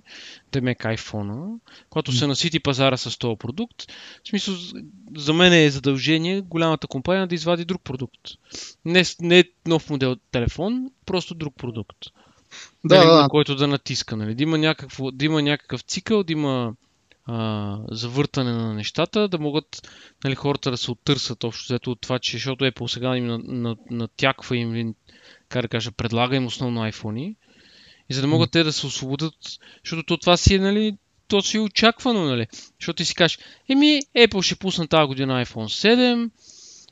демек iPhone, когато се насити пазара с този продукт, в смисъл, за мен е задължение голямата компания да извади друг продукт. Не, не нов модел телефон, просто друг продукт. Да, нали, да. На който да натиска. Нали? Да, има някакво, да има някакъв цикъл, да има а, завъртане на нещата, да могат нали, хората да се оттърсят общо от това, че защото Apple сега им натяква им как да кажа, предлага им основно iPhone и за да могат те да се освободят, защото то това си е, нали, то си е очаквано, нали? Защото ти си кажеш, еми, Apple ще пусна тази година iPhone 7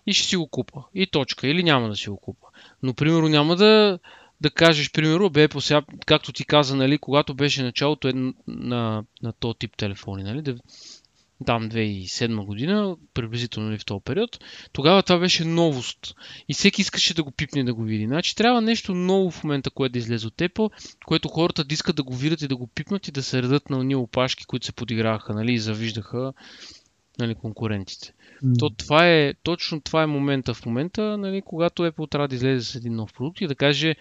и ще си го купа. И точка. Или няма да си го купа. Но, примерно, няма да, да кажеш, примерно, бе, по сега, както ти каза, нали, когато беше началото е на, на, на този тип телефони, нали, да, там 2007 година, приблизително ли в този период, тогава това беше новост. И всеки искаше да го пипне да го види. Значи трябва нещо ново в момента, което да излезе от Apple, което хората да искат да го видят и да го пипнат и да се редат на уния опашки, които се подиграваха нали, и завиждаха нали, конкурентите. Mm. То, това е, точно това е момента в момента, нали, когато Apple трябва да излезе с един нов продукт и да каже,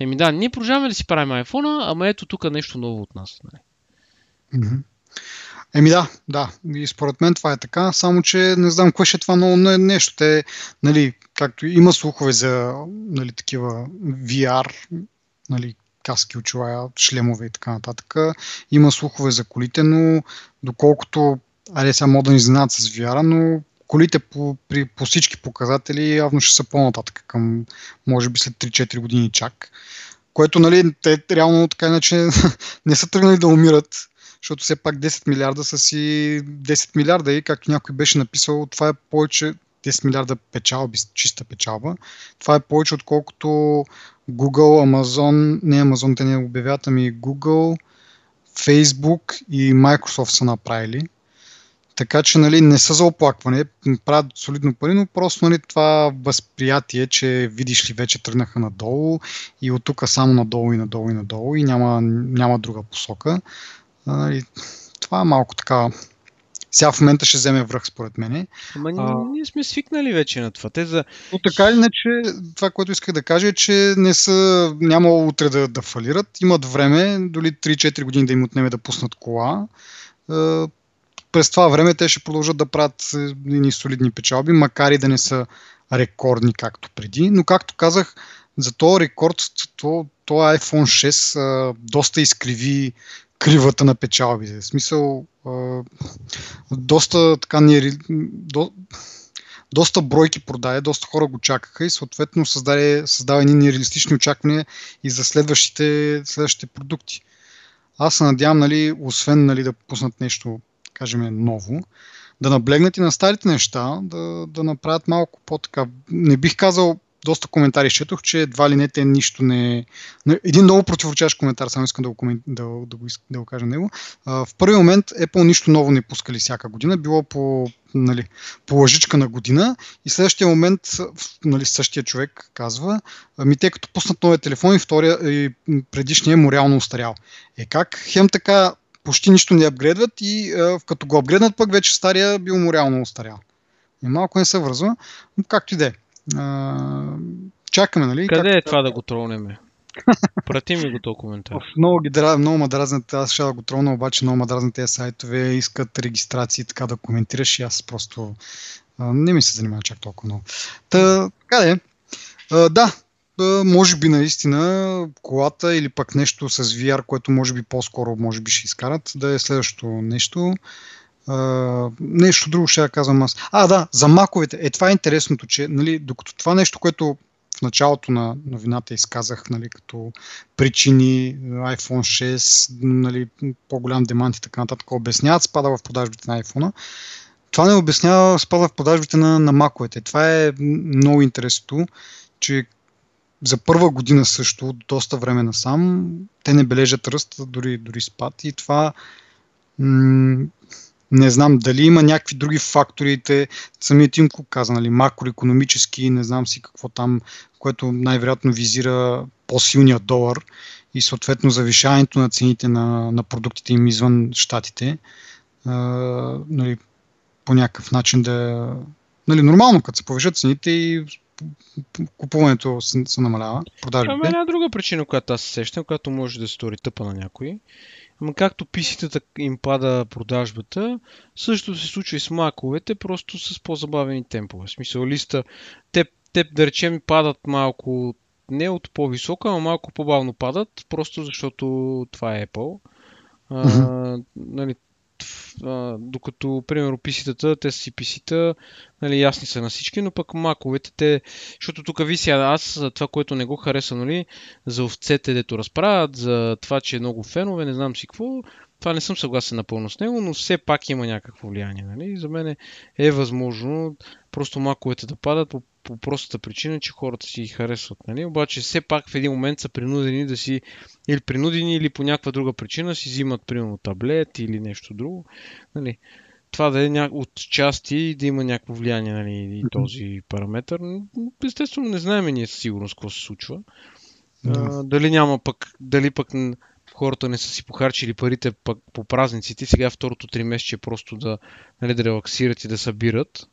еми да, ние продължаваме да си правим iPhone, ама ето тук нещо ново от нас. Нали. Mm-hmm. Еми да, да. И според мен това е така, само че не знам кое ще е това ново нещо. Те, нали, както има слухове за нали, такива VR, нали, каски, очила, шлемове и така нататък. Има слухове за колите, но доколкото, аре сега мога да ни изненадат с VR, но колите по, при, по всички показатели явно ще са по-нататък към, може би след 3-4 години чак. което, нали, те реално така иначе *laughs* не са тръгнали да умират, защото все пак 10 милиарда са си 10 милиарда и както някой беше написал, това е повече 10 милиарда печалби, чиста печалба. Това е повече отколкото Google, Amazon, не Amazon, те не обявяват, ами Google, Facebook и Microsoft са направили. Така че нали, не са за оплакване, правят солидно пари, но просто нали, това възприятие, че видиш ли вече тръгнаха надолу и от тук само надолу и надолу и надолу и няма, няма друга посока. Нали, това е малко така сега в момента ще вземе връх, според мен. Ама а... ние сме свикнали вече на това. Те за... Но така или иначе, това, което исках да кажа е, че не са, няма утре да, да фалират. Имат време, доли 3-4 години да им отнеме да пуснат кола. През това време те ще продължат да правят едни солидни печалби, макар и да не са рекордни както преди. Но както казах, за този рекорд, то, то iPhone 6 доста изкриви кривата на печалбите. В смисъл, доста така не, до, доста бройки продаде, доста хора го чакаха и съответно създаде, създава едни нереалистични очаквания и за следващите, следващите продукти. Аз се надявам, нали, освен нали, да пуснат нещо, кажем, ново, да наблегнат и на старите неща, да, да направят малко по-така. Не бих казал доста коментари четох, че едва ли не те нищо не... Един много противоречащ коментар, само искам да го, комент... да, да, го, да го кажа него. А, в първи момент Apple нищо ново не пускали всяка година, било по, нали, по лъжичка на година и следващия момент нали, същия човек казва, ами те като пуснат новия телефон и втория и предишния му реално устарял. Е как хем така почти нищо не апгрейдват и а, като го апгрейднат пък вече стария бил му реално устарял. И малко не се връзва, но както и да е. А, чакаме, нали? Къде е това да го тронеме? *laughs* Прати ми го този коментар. Много, ги дра... много ма дразнят, аз ще да го трона, обаче много ма дразнят тези сайтове, искат регистрации, така да коментираш и аз просто а, не ми се занимава чак толкова много. Та, така е. А, да, а, може би наистина колата или пък нещо с VR, което може би по-скоро може би ще изкарат, да е следващото нещо. Uh, нещо друго ще я казвам аз. А, да, за маковете. Е, това е интересното, че нали, докато това нещо, което в началото на новината изказах, нали, като причини iPhone 6, нали, по-голям демант и така нататък, обясняват спада в продажбите на iPhone. Това не обяснява спада в продажбите на, на маковете. Това е много интересно, че за първа година също, доста време насам, те не бележат ръст, дори, дори спад и това м- не знам дали има някакви други фактори. Те, самият им каза, нали, макроекономически, не знам си какво там, което най-вероятно визира по-силния долар и съответно завишаването на цените на, на продуктите им извън щатите. А, нали, по някакъв начин да. Нали, нормално, като се повишат цените и купуването се, се намалява, продажбите. Това една друга причина, която аз се сещам, която може да стори тъпа на някой. Ама както писите им пада продажбата, също се случва и с маковете, просто с по-забавени темпове. В смисъл листа, те, те да речем падат малко, не от по-висока, а малко по-бавно падат, просто защото това е Apple. А, нали, докато, примерно, писитата, те са си писита, нали, ясни са на всички, но пък маковете, те, защото тук ви сега, аз това, което не го хареса, нали, за овцете, дето разправят, за това, че е много фенове, не знам си какво, това не съм съгласен напълно с него, но все пак има някакво влияние. Нали? За мен е възможно просто маковете да падат по, по простата причина, че хората си ги харесват. Нали? Обаче все пак в един момент са принудени да си или принудени или по някаква друга причина си взимат примерно таблет или нещо друго. Нали? Това да е ня... от части да има някакво влияние нали, и този параметр. Естествено не знаем ние със сигурност какво се случва. Да. А, дали няма пък, дали пък хората не са си похарчили парите пък по празниците, сега второто три месече просто да, нали, да релаксират и да събират.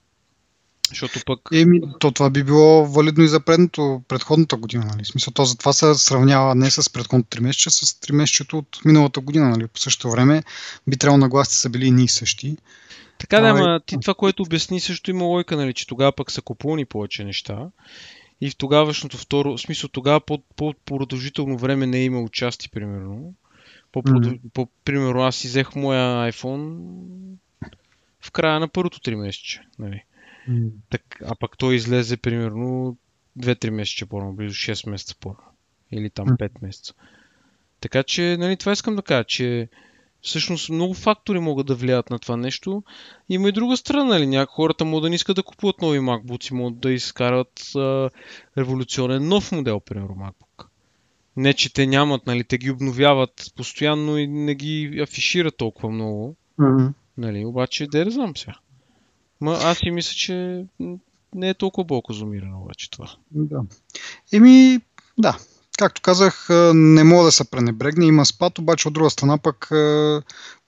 Защото пък... Еми, то това би било валидно и за предното, предходната година, нали? В смисъл, то за това се сравнява не с предходното 3 месеца, с 3 месечето от миналата година, нали? По същото време би трябвало нагласите са били и ние същи. Така да, ама ти това, което обясни, също има лойка, нали, че тогава пък са купувани повече неща. И в тогавашното второ, в смисъл тогава по, по-продължително време не е имал части, примерно. По, по, примерно аз си взех моя iPhone в края на първото 3 месече. Нали. Так, а пък той излезе примерно 2-3 месеца по-рано, близо 6 месеца по-рано. Или там 5 месеца. Така че, нали, това искам да кажа, че всъщност много фактори могат да влияят на това нещо. Има и друга страна, нали? Някои хората могат да не искат да купуват нови MacBooks, могат да изкарат а, революционен нов модел, примерно MacBook. Не, че те нямат, нали, те ги обновяват постоянно и не ги афишират толкова много. Mm-hmm. Нали, обаче, да знам сега. Ма аз си мисля, че не е толкова болко-зумирано обаче това. Да. Еми, да. Както казах, не мога да се пренебрегне. Има спад, обаче от друга страна пък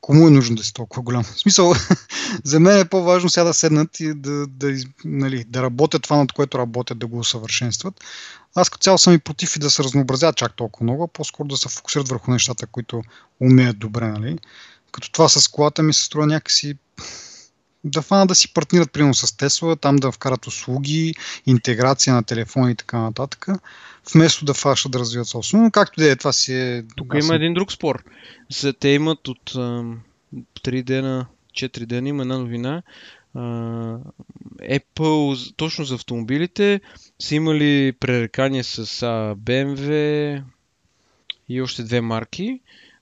кому е нужно да си толкова голям? В смисъл, *laughs* за мен е по-важно сега да седнат и да, да, нали, да работят това, над което работят, да го усъвършенстват. Аз като цяло съм и против и да се разнообразят чак толкова много, по-скоро да се фокусират върху нещата, които умеят добре. Нали? Като това с колата ми се струва някакси да фана да си партнират примерно с Тесла, там да вкарат услуги, интеграция на телефони и така нататък, вместо да фащат да развиват собствено. Както да е, това си е... Тук има един друг спор. За те имат от а, 3 дена, 4 дена има една новина. А, Apple, точно за автомобилите, са имали пререкания с а, BMW и още две марки,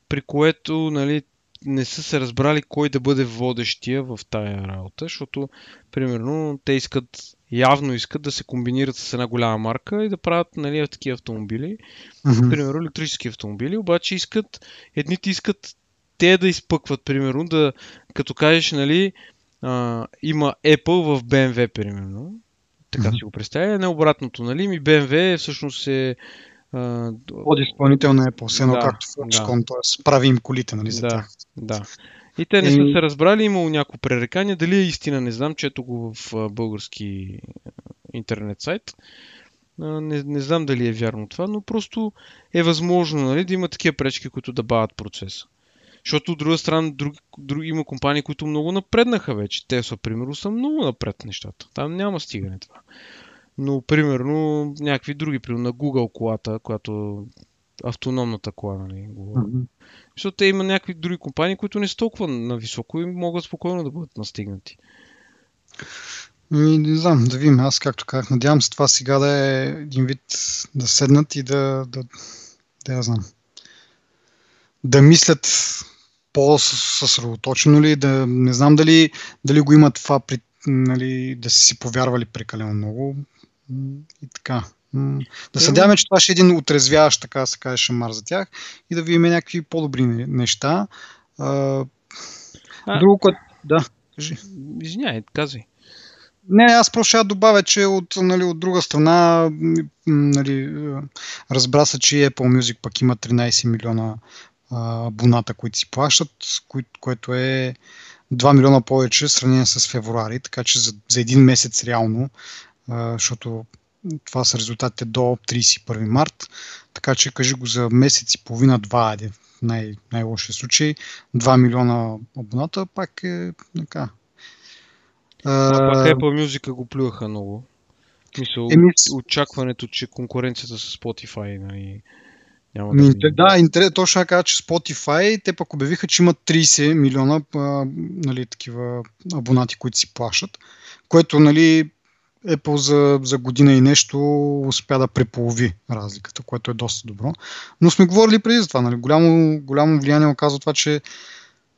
при което нали, не са се разбрали кой да бъде водещия в тая работа, защото, примерно, те искат, явно искат да се комбинират с една голяма марка и да правят нали, такива автомобили. Mm-hmm. Примерно, електрически автомобили, обаче искат, едните искат те да изпъкват, примерно, да, като кажеш, нали, а, има Apple в BMW, примерно. Така mm-hmm. си го представя, не обратното, нали? Ми BMW всъщност е под изпълнител на Apple, все едно да, както Foxconn, да. т.е. прави им колите, нали, за да, тях. Да. И те не са се разбрали, имало някакво пререкание. Дали е истина, не знам, чето го в български интернет сайт. Не, не знам дали е вярно това, но просто е възможно нали, да има такива пречки, които да бават процеса. Защото от друга страна друг, друг, има компании, които много напреднаха вече. Те са, примерно, са много напред нещата. Там няма стигане това. Но, примерно, някакви други, примерно на Google колата, която автономната кола, нали, Mm-hmm. Защото те има някакви други компании, които не са толкова на високо и могат спокойно да бъдат настигнати. И, не знам, да видим. Аз, както казах, надявам се това сега да е един вид да седнат и да, да, да я знам, да мислят по-съсредоточено ли, да не знам дали, дали го имат това при, нали, да си повярвали прекалено много. И така. Да се надяваме, че това ще е един отрезвяващ, така се каже, шамар за тях и да видим някакви по-добри неща. А, друго, което... Да, кажи. Извиняй, казвай. Не, аз просто ще добавя, че от, нали, от друга страна нали, разбра се, че Apple Music пък има 13 милиона абоната, които си плащат, кое, което е 2 милиона повече в сравнение с февруари, така че за, за един месец реално защото това са резултатите до 31 март. Така че кажи го за месец и половина-два, в най- най-лошия случай. 2 милиона абоната пак е така. Apple Music го плюаха много. Мисъл, Еми... очакването, че конкуренцията с Spotify нали, няма да... Интер, да, интерес, точно така, че Spotify, те пък обявиха, че имат 30 милиона а, нали, такива абонати, които си плащат, което нали, Apple за, за година и нещо успя да преполови разликата, което е доста добро. Но сме говорили преди за това. Нали? Голямо, голямо влияние оказва това, че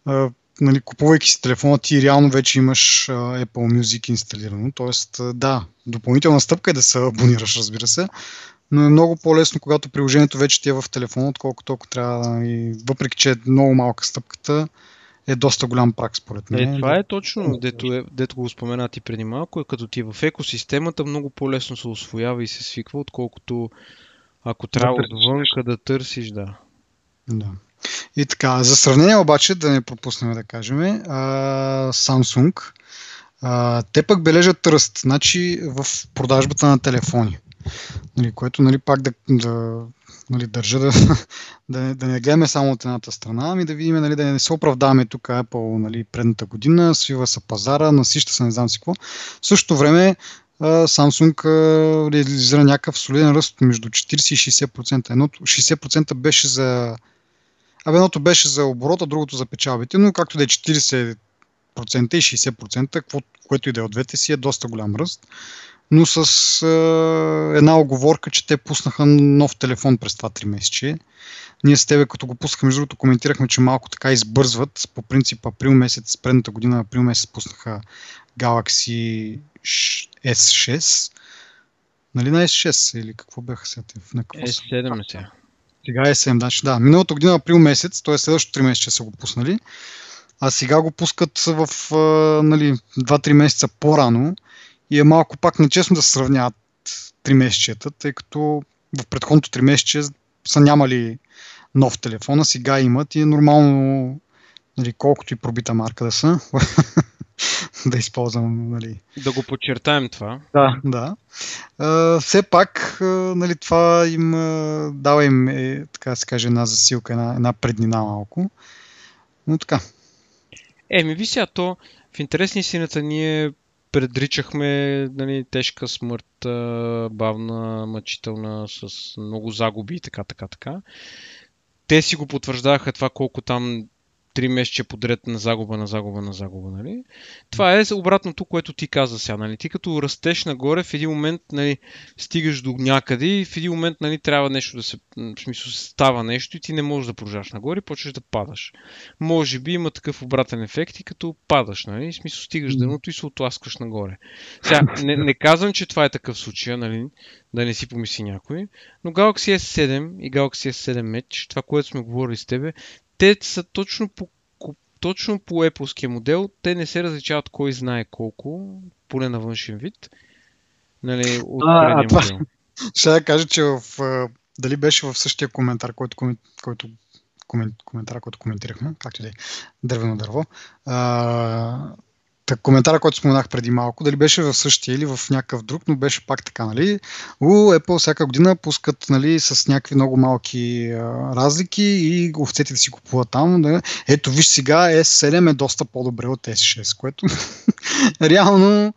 а, нали, купувайки си телефона, ти реално вече имаш а, Apple Music инсталирано. Тоест, а, да, допълнителна стъпка е да се абонираш, разбира се, но е много по-лесно, когато приложението вече ти е в телефона, отколкото ако трябва, нали, въпреки че е много малка стъпката, е доста голям прак според мен. Е, това е точно, дето, е, дето го спомена ти преди малко, е като ти е в екосистемата много по-лесно се освоява и се свиква, отколкото ако трябва да отвънка да търсиш, да. Да. И така, за сравнение обаче, да не пропуснем да кажем, а, Samsung, а, те пък бележат ръст, значи в продажбата на телефони. Нали, което нали, пак да, да нали, държа да, *laughs* да, не, да не гледаме само от едната страна, ами да видим, нали, да не се оправдаваме тук Apple нали, предната година, свива се пазара, насища се не знам си какво. В същото време Samsung реализира някакъв солиден ръст между 40 и 60%. Едното 60% беше за Абе, едното беше за оборота, другото за печалбите, но както да е 40% и 60%, което и да е от двете си, е доста голям ръст. Но с а, една оговорка, че те пуснаха нов телефон през това 3 месече. Ние с тебе, като го пускахме, между другото, коментирахме, че малко така избързват. По принцип, април месец, предната година, април месец пуснаха Galaxy S6. Нали на S6 или какво бяха сега? На какво S7 е сега. Сега е 7, значи да. Миналата година април месец, т.е. следващото 3 месеца са го пуснали, а сега го пускат в нали, 2-3 месеца по-рано и е малко пак нечестно да се сравняват 3 месечета, тъй като в предходното 3 месече са нямали нов телефон, а сега имат и е нормално нали, колкото и пробита марка да са, *laughs* да използвам. Нали. Да го подчертаем това. Да, да. А, все пак, а, нали, това им а, дава им, е, така да се каже, една засилка, една, една преднина малко. Но така. Е, ми ви сега то, в интересни сината ние предричахме нали, тежка смърт, бавна, мъчителна, с много загуби и така, така, така. Те си го потвърждаваха това колко там три месеца подред на загуба, на загуба, на загуба, нали? Това е обратното, което ти каза сега, нали? Ти като растеш нагоре, в един момент, нали, стигаш до някъде и в един момент, нали, трябва нещо да се, в смисъл, става нещо и ти не можеш да продължаш нагоре и почваш да падаш. Може би има такъв обратен ефект и като падаш, нали? В смисъл, стигаш дъното и се отласкаш нагоре. Сега, не, не казвам, че това е такъв случай, нали? Да не си помисли някой, но Galaxy S7 и Galaxy S7 Edge, това, което сме говорили с тебе, те са точно по, точно по Apple модел. Те не се различават кой знае колко, поне на външен вид. Нали, от а, това, модел. *laughs* Ще да кажа, че в, дали беше в същия коментар, който, който коментар, който коментирахме, както и да е, дървено дърво. А, коментара, който споменах преди малко, дали беше в същия или в някакъв друг, но беше пак така, нали? У, Apple всяка година пускат, нали, с някакви много малки а, разлики и овцете да си купуват там. Да. Ето, виж сега, S7 е доста по-добре от S6, което *laughs* реално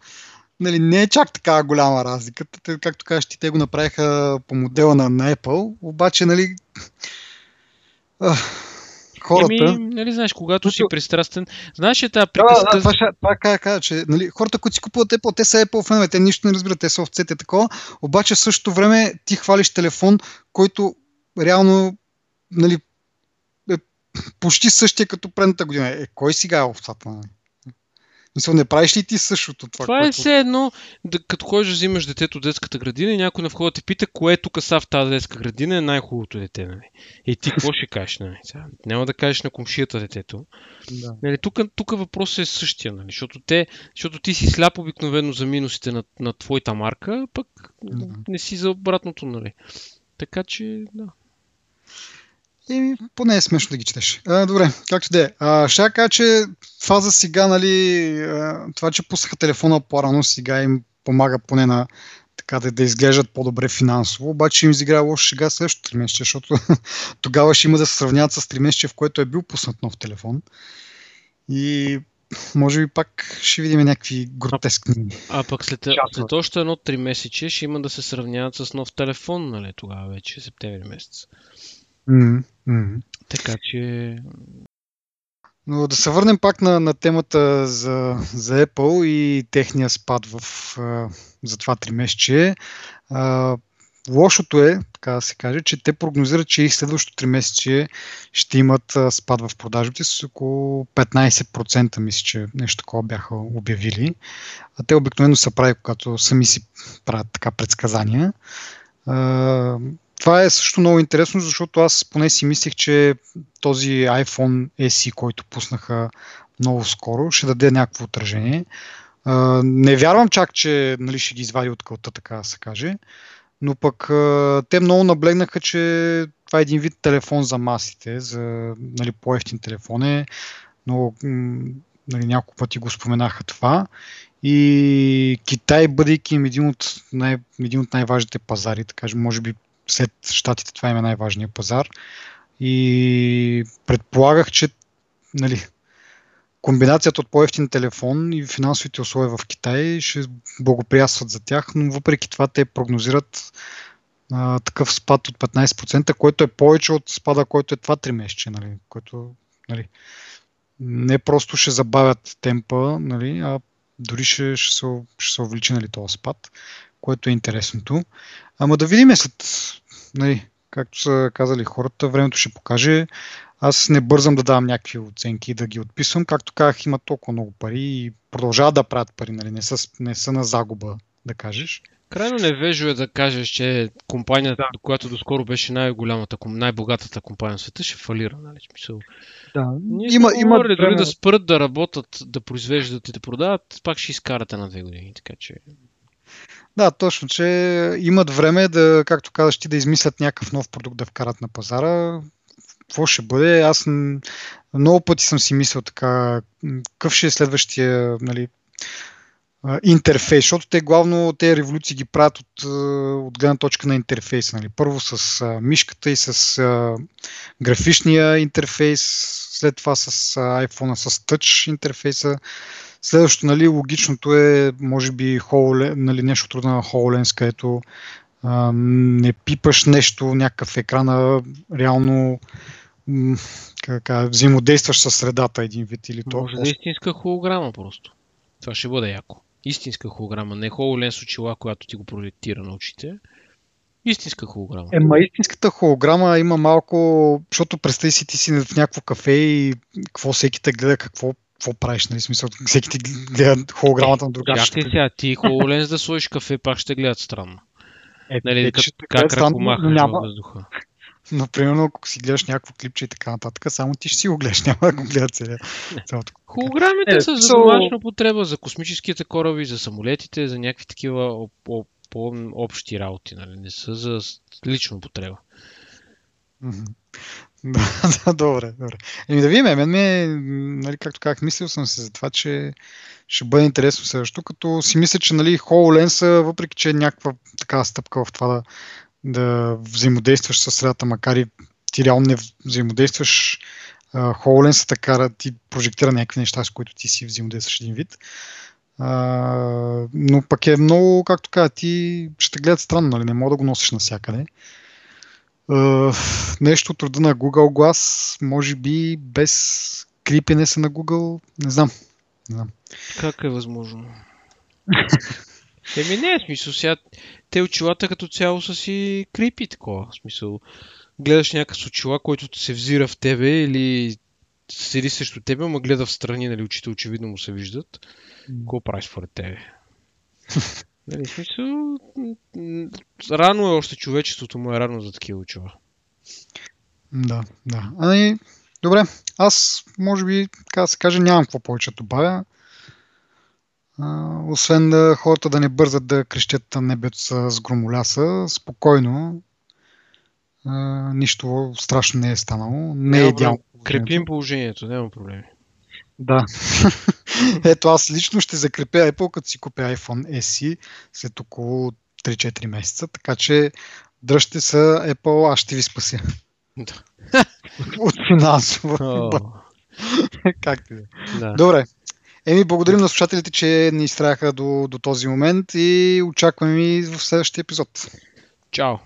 нали, не е чак така голяма разликата. Както кажеш, ти те го направиха по модела на, на Apple, обаче, нали, хората... Еми, нали знаеш, когато си пристрастен, знаеш ли тази приказка... Да, да, това, това кажа, кажа, че нали, хората, които си купуват Apple, те са Apple фенове, те нищо не разбират, те са овцете такова, обаче в същото време ти хвалиш телефон, който реално нали, е почти същия като предната година. Е, кой сега е овцата? Нали? Мисля, не правиш ли ти същото това? Това е което... е все едно, да, като ходиш да взимаш детето от детската градина и някой на входа те пита, кое тук са в тази детска градина е най-хубавото дете. Нали? И ти какво ще кажеш? Нали? Няма да кажеш на комшията детето. Да. Нали, тук, тук въпросът е същия, нали? защото, те, защото ти си сляп обикновено за минусите на, на твоята марка, пък да. не си за обратното. Нали? Така че, да. И поне е смешно да ги четеш. А, добре, както да е. Ще кажа, че фаза сега, нали, това, че пуснаха телефона по-рано, сега им помага поне на така да, да изглеждат по-добре финансово, обаче им изиграе лошо сега следващото 3 месече, защото *laughs* тогава ще има да се сравняват с 3 месече, в което е бил пуснат нов телефон. И може би пак ще видим някакви гротескни. А, а пък след, след още едно 3 месече ще има да се сравняват с нов телефон, нали, тогава вече, септември месец. Mm-hmm. Така че. Но да се върнем пак на, на темата за, за Apple и техния спад в, за това 3 месече. Лошото е, така да се каже, че те прогнозират, че и следващото 3 месече ще имат спад в продажбите с около 15%, мисля, че нещо такова бяха обявили. А те обикновено са прави, когато сами си правят така предсказания това е също много интересно, защото аз поне си мислех, че този iPhone SE, който пуснаха много скоро, ще даде някакво отражение. Не вярвам чак, че нали, ще ги извади от кълта, така да се каже. Но пък те много наблегнаха, че това е един вид телефон за масите, за нали, по-ефтин телефон е. Но нали, няколко пъти го споменаха това. И Китай, бъдейки им един от, най- един от най-важните пазари, така може би след щатите това е най-важният пазар. И предполагах, че нали, комбинацията от по-ефтин телефон и финансовите условия в Китай ще благоприятстват за тях, но въпреки това те прогнозират а, такъв спад от 15%, който е повече от спада, който е това 3 месече, нали, който нали, не просто ще забавят темпа, нали, а дори ще, ще, се, ще се увеличи нали, този спад, което е интересното. Ама да видим след, нали, както са казали хората, времето ще покаже. Аз не бързам да давам някакви оценки и да ги отписвам. Както казах, има толкова много пари и продължават да правят пари, нали? не, са, не са на загуба, да кажеш. Крайно невежо е да кажеш, че компанията, да. която доскоро беше най-голямата, най-богатата компания в света, ще фалира. Нали? Смисъл. Да. Ние има, има дори време... да спрат да работят, да произвеждат и да продават, пак ще изкарате на две години. Така че... Да, точно, че имат време да, както казаш ти, да измислят някакъв нов продукт да вкарат на пазара. Какво ще бъде? Аз много пъти съм си мислил така, какъв ще е следващия нали, интерфейс, защото те главно те революции ги правят от, от гледна точка на интерфейса. Нали. Първо с а, мишката и с а, графичния интерфейс, след това с iPhone, с Touch интерфейса. Следващото, нали, логичното е, може би, HoloLens, нали, нещо трудно на HoloLens, където а, не пипаш нещо, някакъв екран, а реално м- как, взаимодействаш с средата един вид или то. Може да е истинска холограма просто. Това ще бъде яко истинска холограма, не HoloLens очила, която ти го проектира на очите. Истинска холограма. Ема истинската холограма има малко, защото представи си ти си в някакво кафе и какво всеки те гледа, какво, какво правиш, нали? Смисъл, всеки ти гледа холограмата на друга. Как ти сега, ти HoloLens да сложиш кафе, пак ще гледат странно. Е, нали, как, как ръкомахаш няма... въздуха. Но, примерно, ако си гледаш някакво клипче и така нататък, само ти ще си го гледаш, *laughs* няма да го гледа целия. Холограмите е, са за домашна употреба, за космическите кораби, за самолетите, за някакви такива по-общи работи, нали? не са за лична употреба. *laughs* да, добре, добре. Еми да видим, мен ми нали, както казах, мислил съм се за това, че ще бъде интересно следващо, като си мисля, че нали, HoloLens, въпреки че е някаква така стъпка в това да, да взаимодействаш с средата, макар и ти реално не взаимодействаш. HoloLens така ти прожектира някакви неща, с които ти си взаимодействаш един вид. Uh, но пък е много, както кажа, ти ще гледат странно, нали? не мога да го носиш навсякъде. Uh, нещо от рода на Google Glass, може би без крипенеса на Google, не знам. Не знам. Как е възможно? *laughs* Еми не, в смисъл сега, те очилата като цяло са си крипи такова, в смисъл, гледаш някакъв очила, който се взира в тебе или седи срещу тебе, ма гледа в страни, нали, очите очевидно му се виждат. Какво правиш според тебе? *laughs* нали, смисъл, рано е още човечеството му е рано за такива очила. Да, да. Ами, добре, аз може би, така да се каже, нямам какво повече да добавя. А, освен да хората да не бързат да крещят небето с громоляса, спокойно. А, нищо страшно не е станало. Не е идеално. Крепим положението, няма проблеми. Да. *laughs* Ето аз лично ще закрепя Apple, като си купя iPhone SE след около 3-4 месеца, така че дръжте се Apple, аз ще ви спася. Да. *laughs* От финансово. Oh. *laughs* Както е. Да. Добре, Еми, благодарим на слушателите, че ни изтраха до, до този момент и очакваме и в следващия епизод. Чао!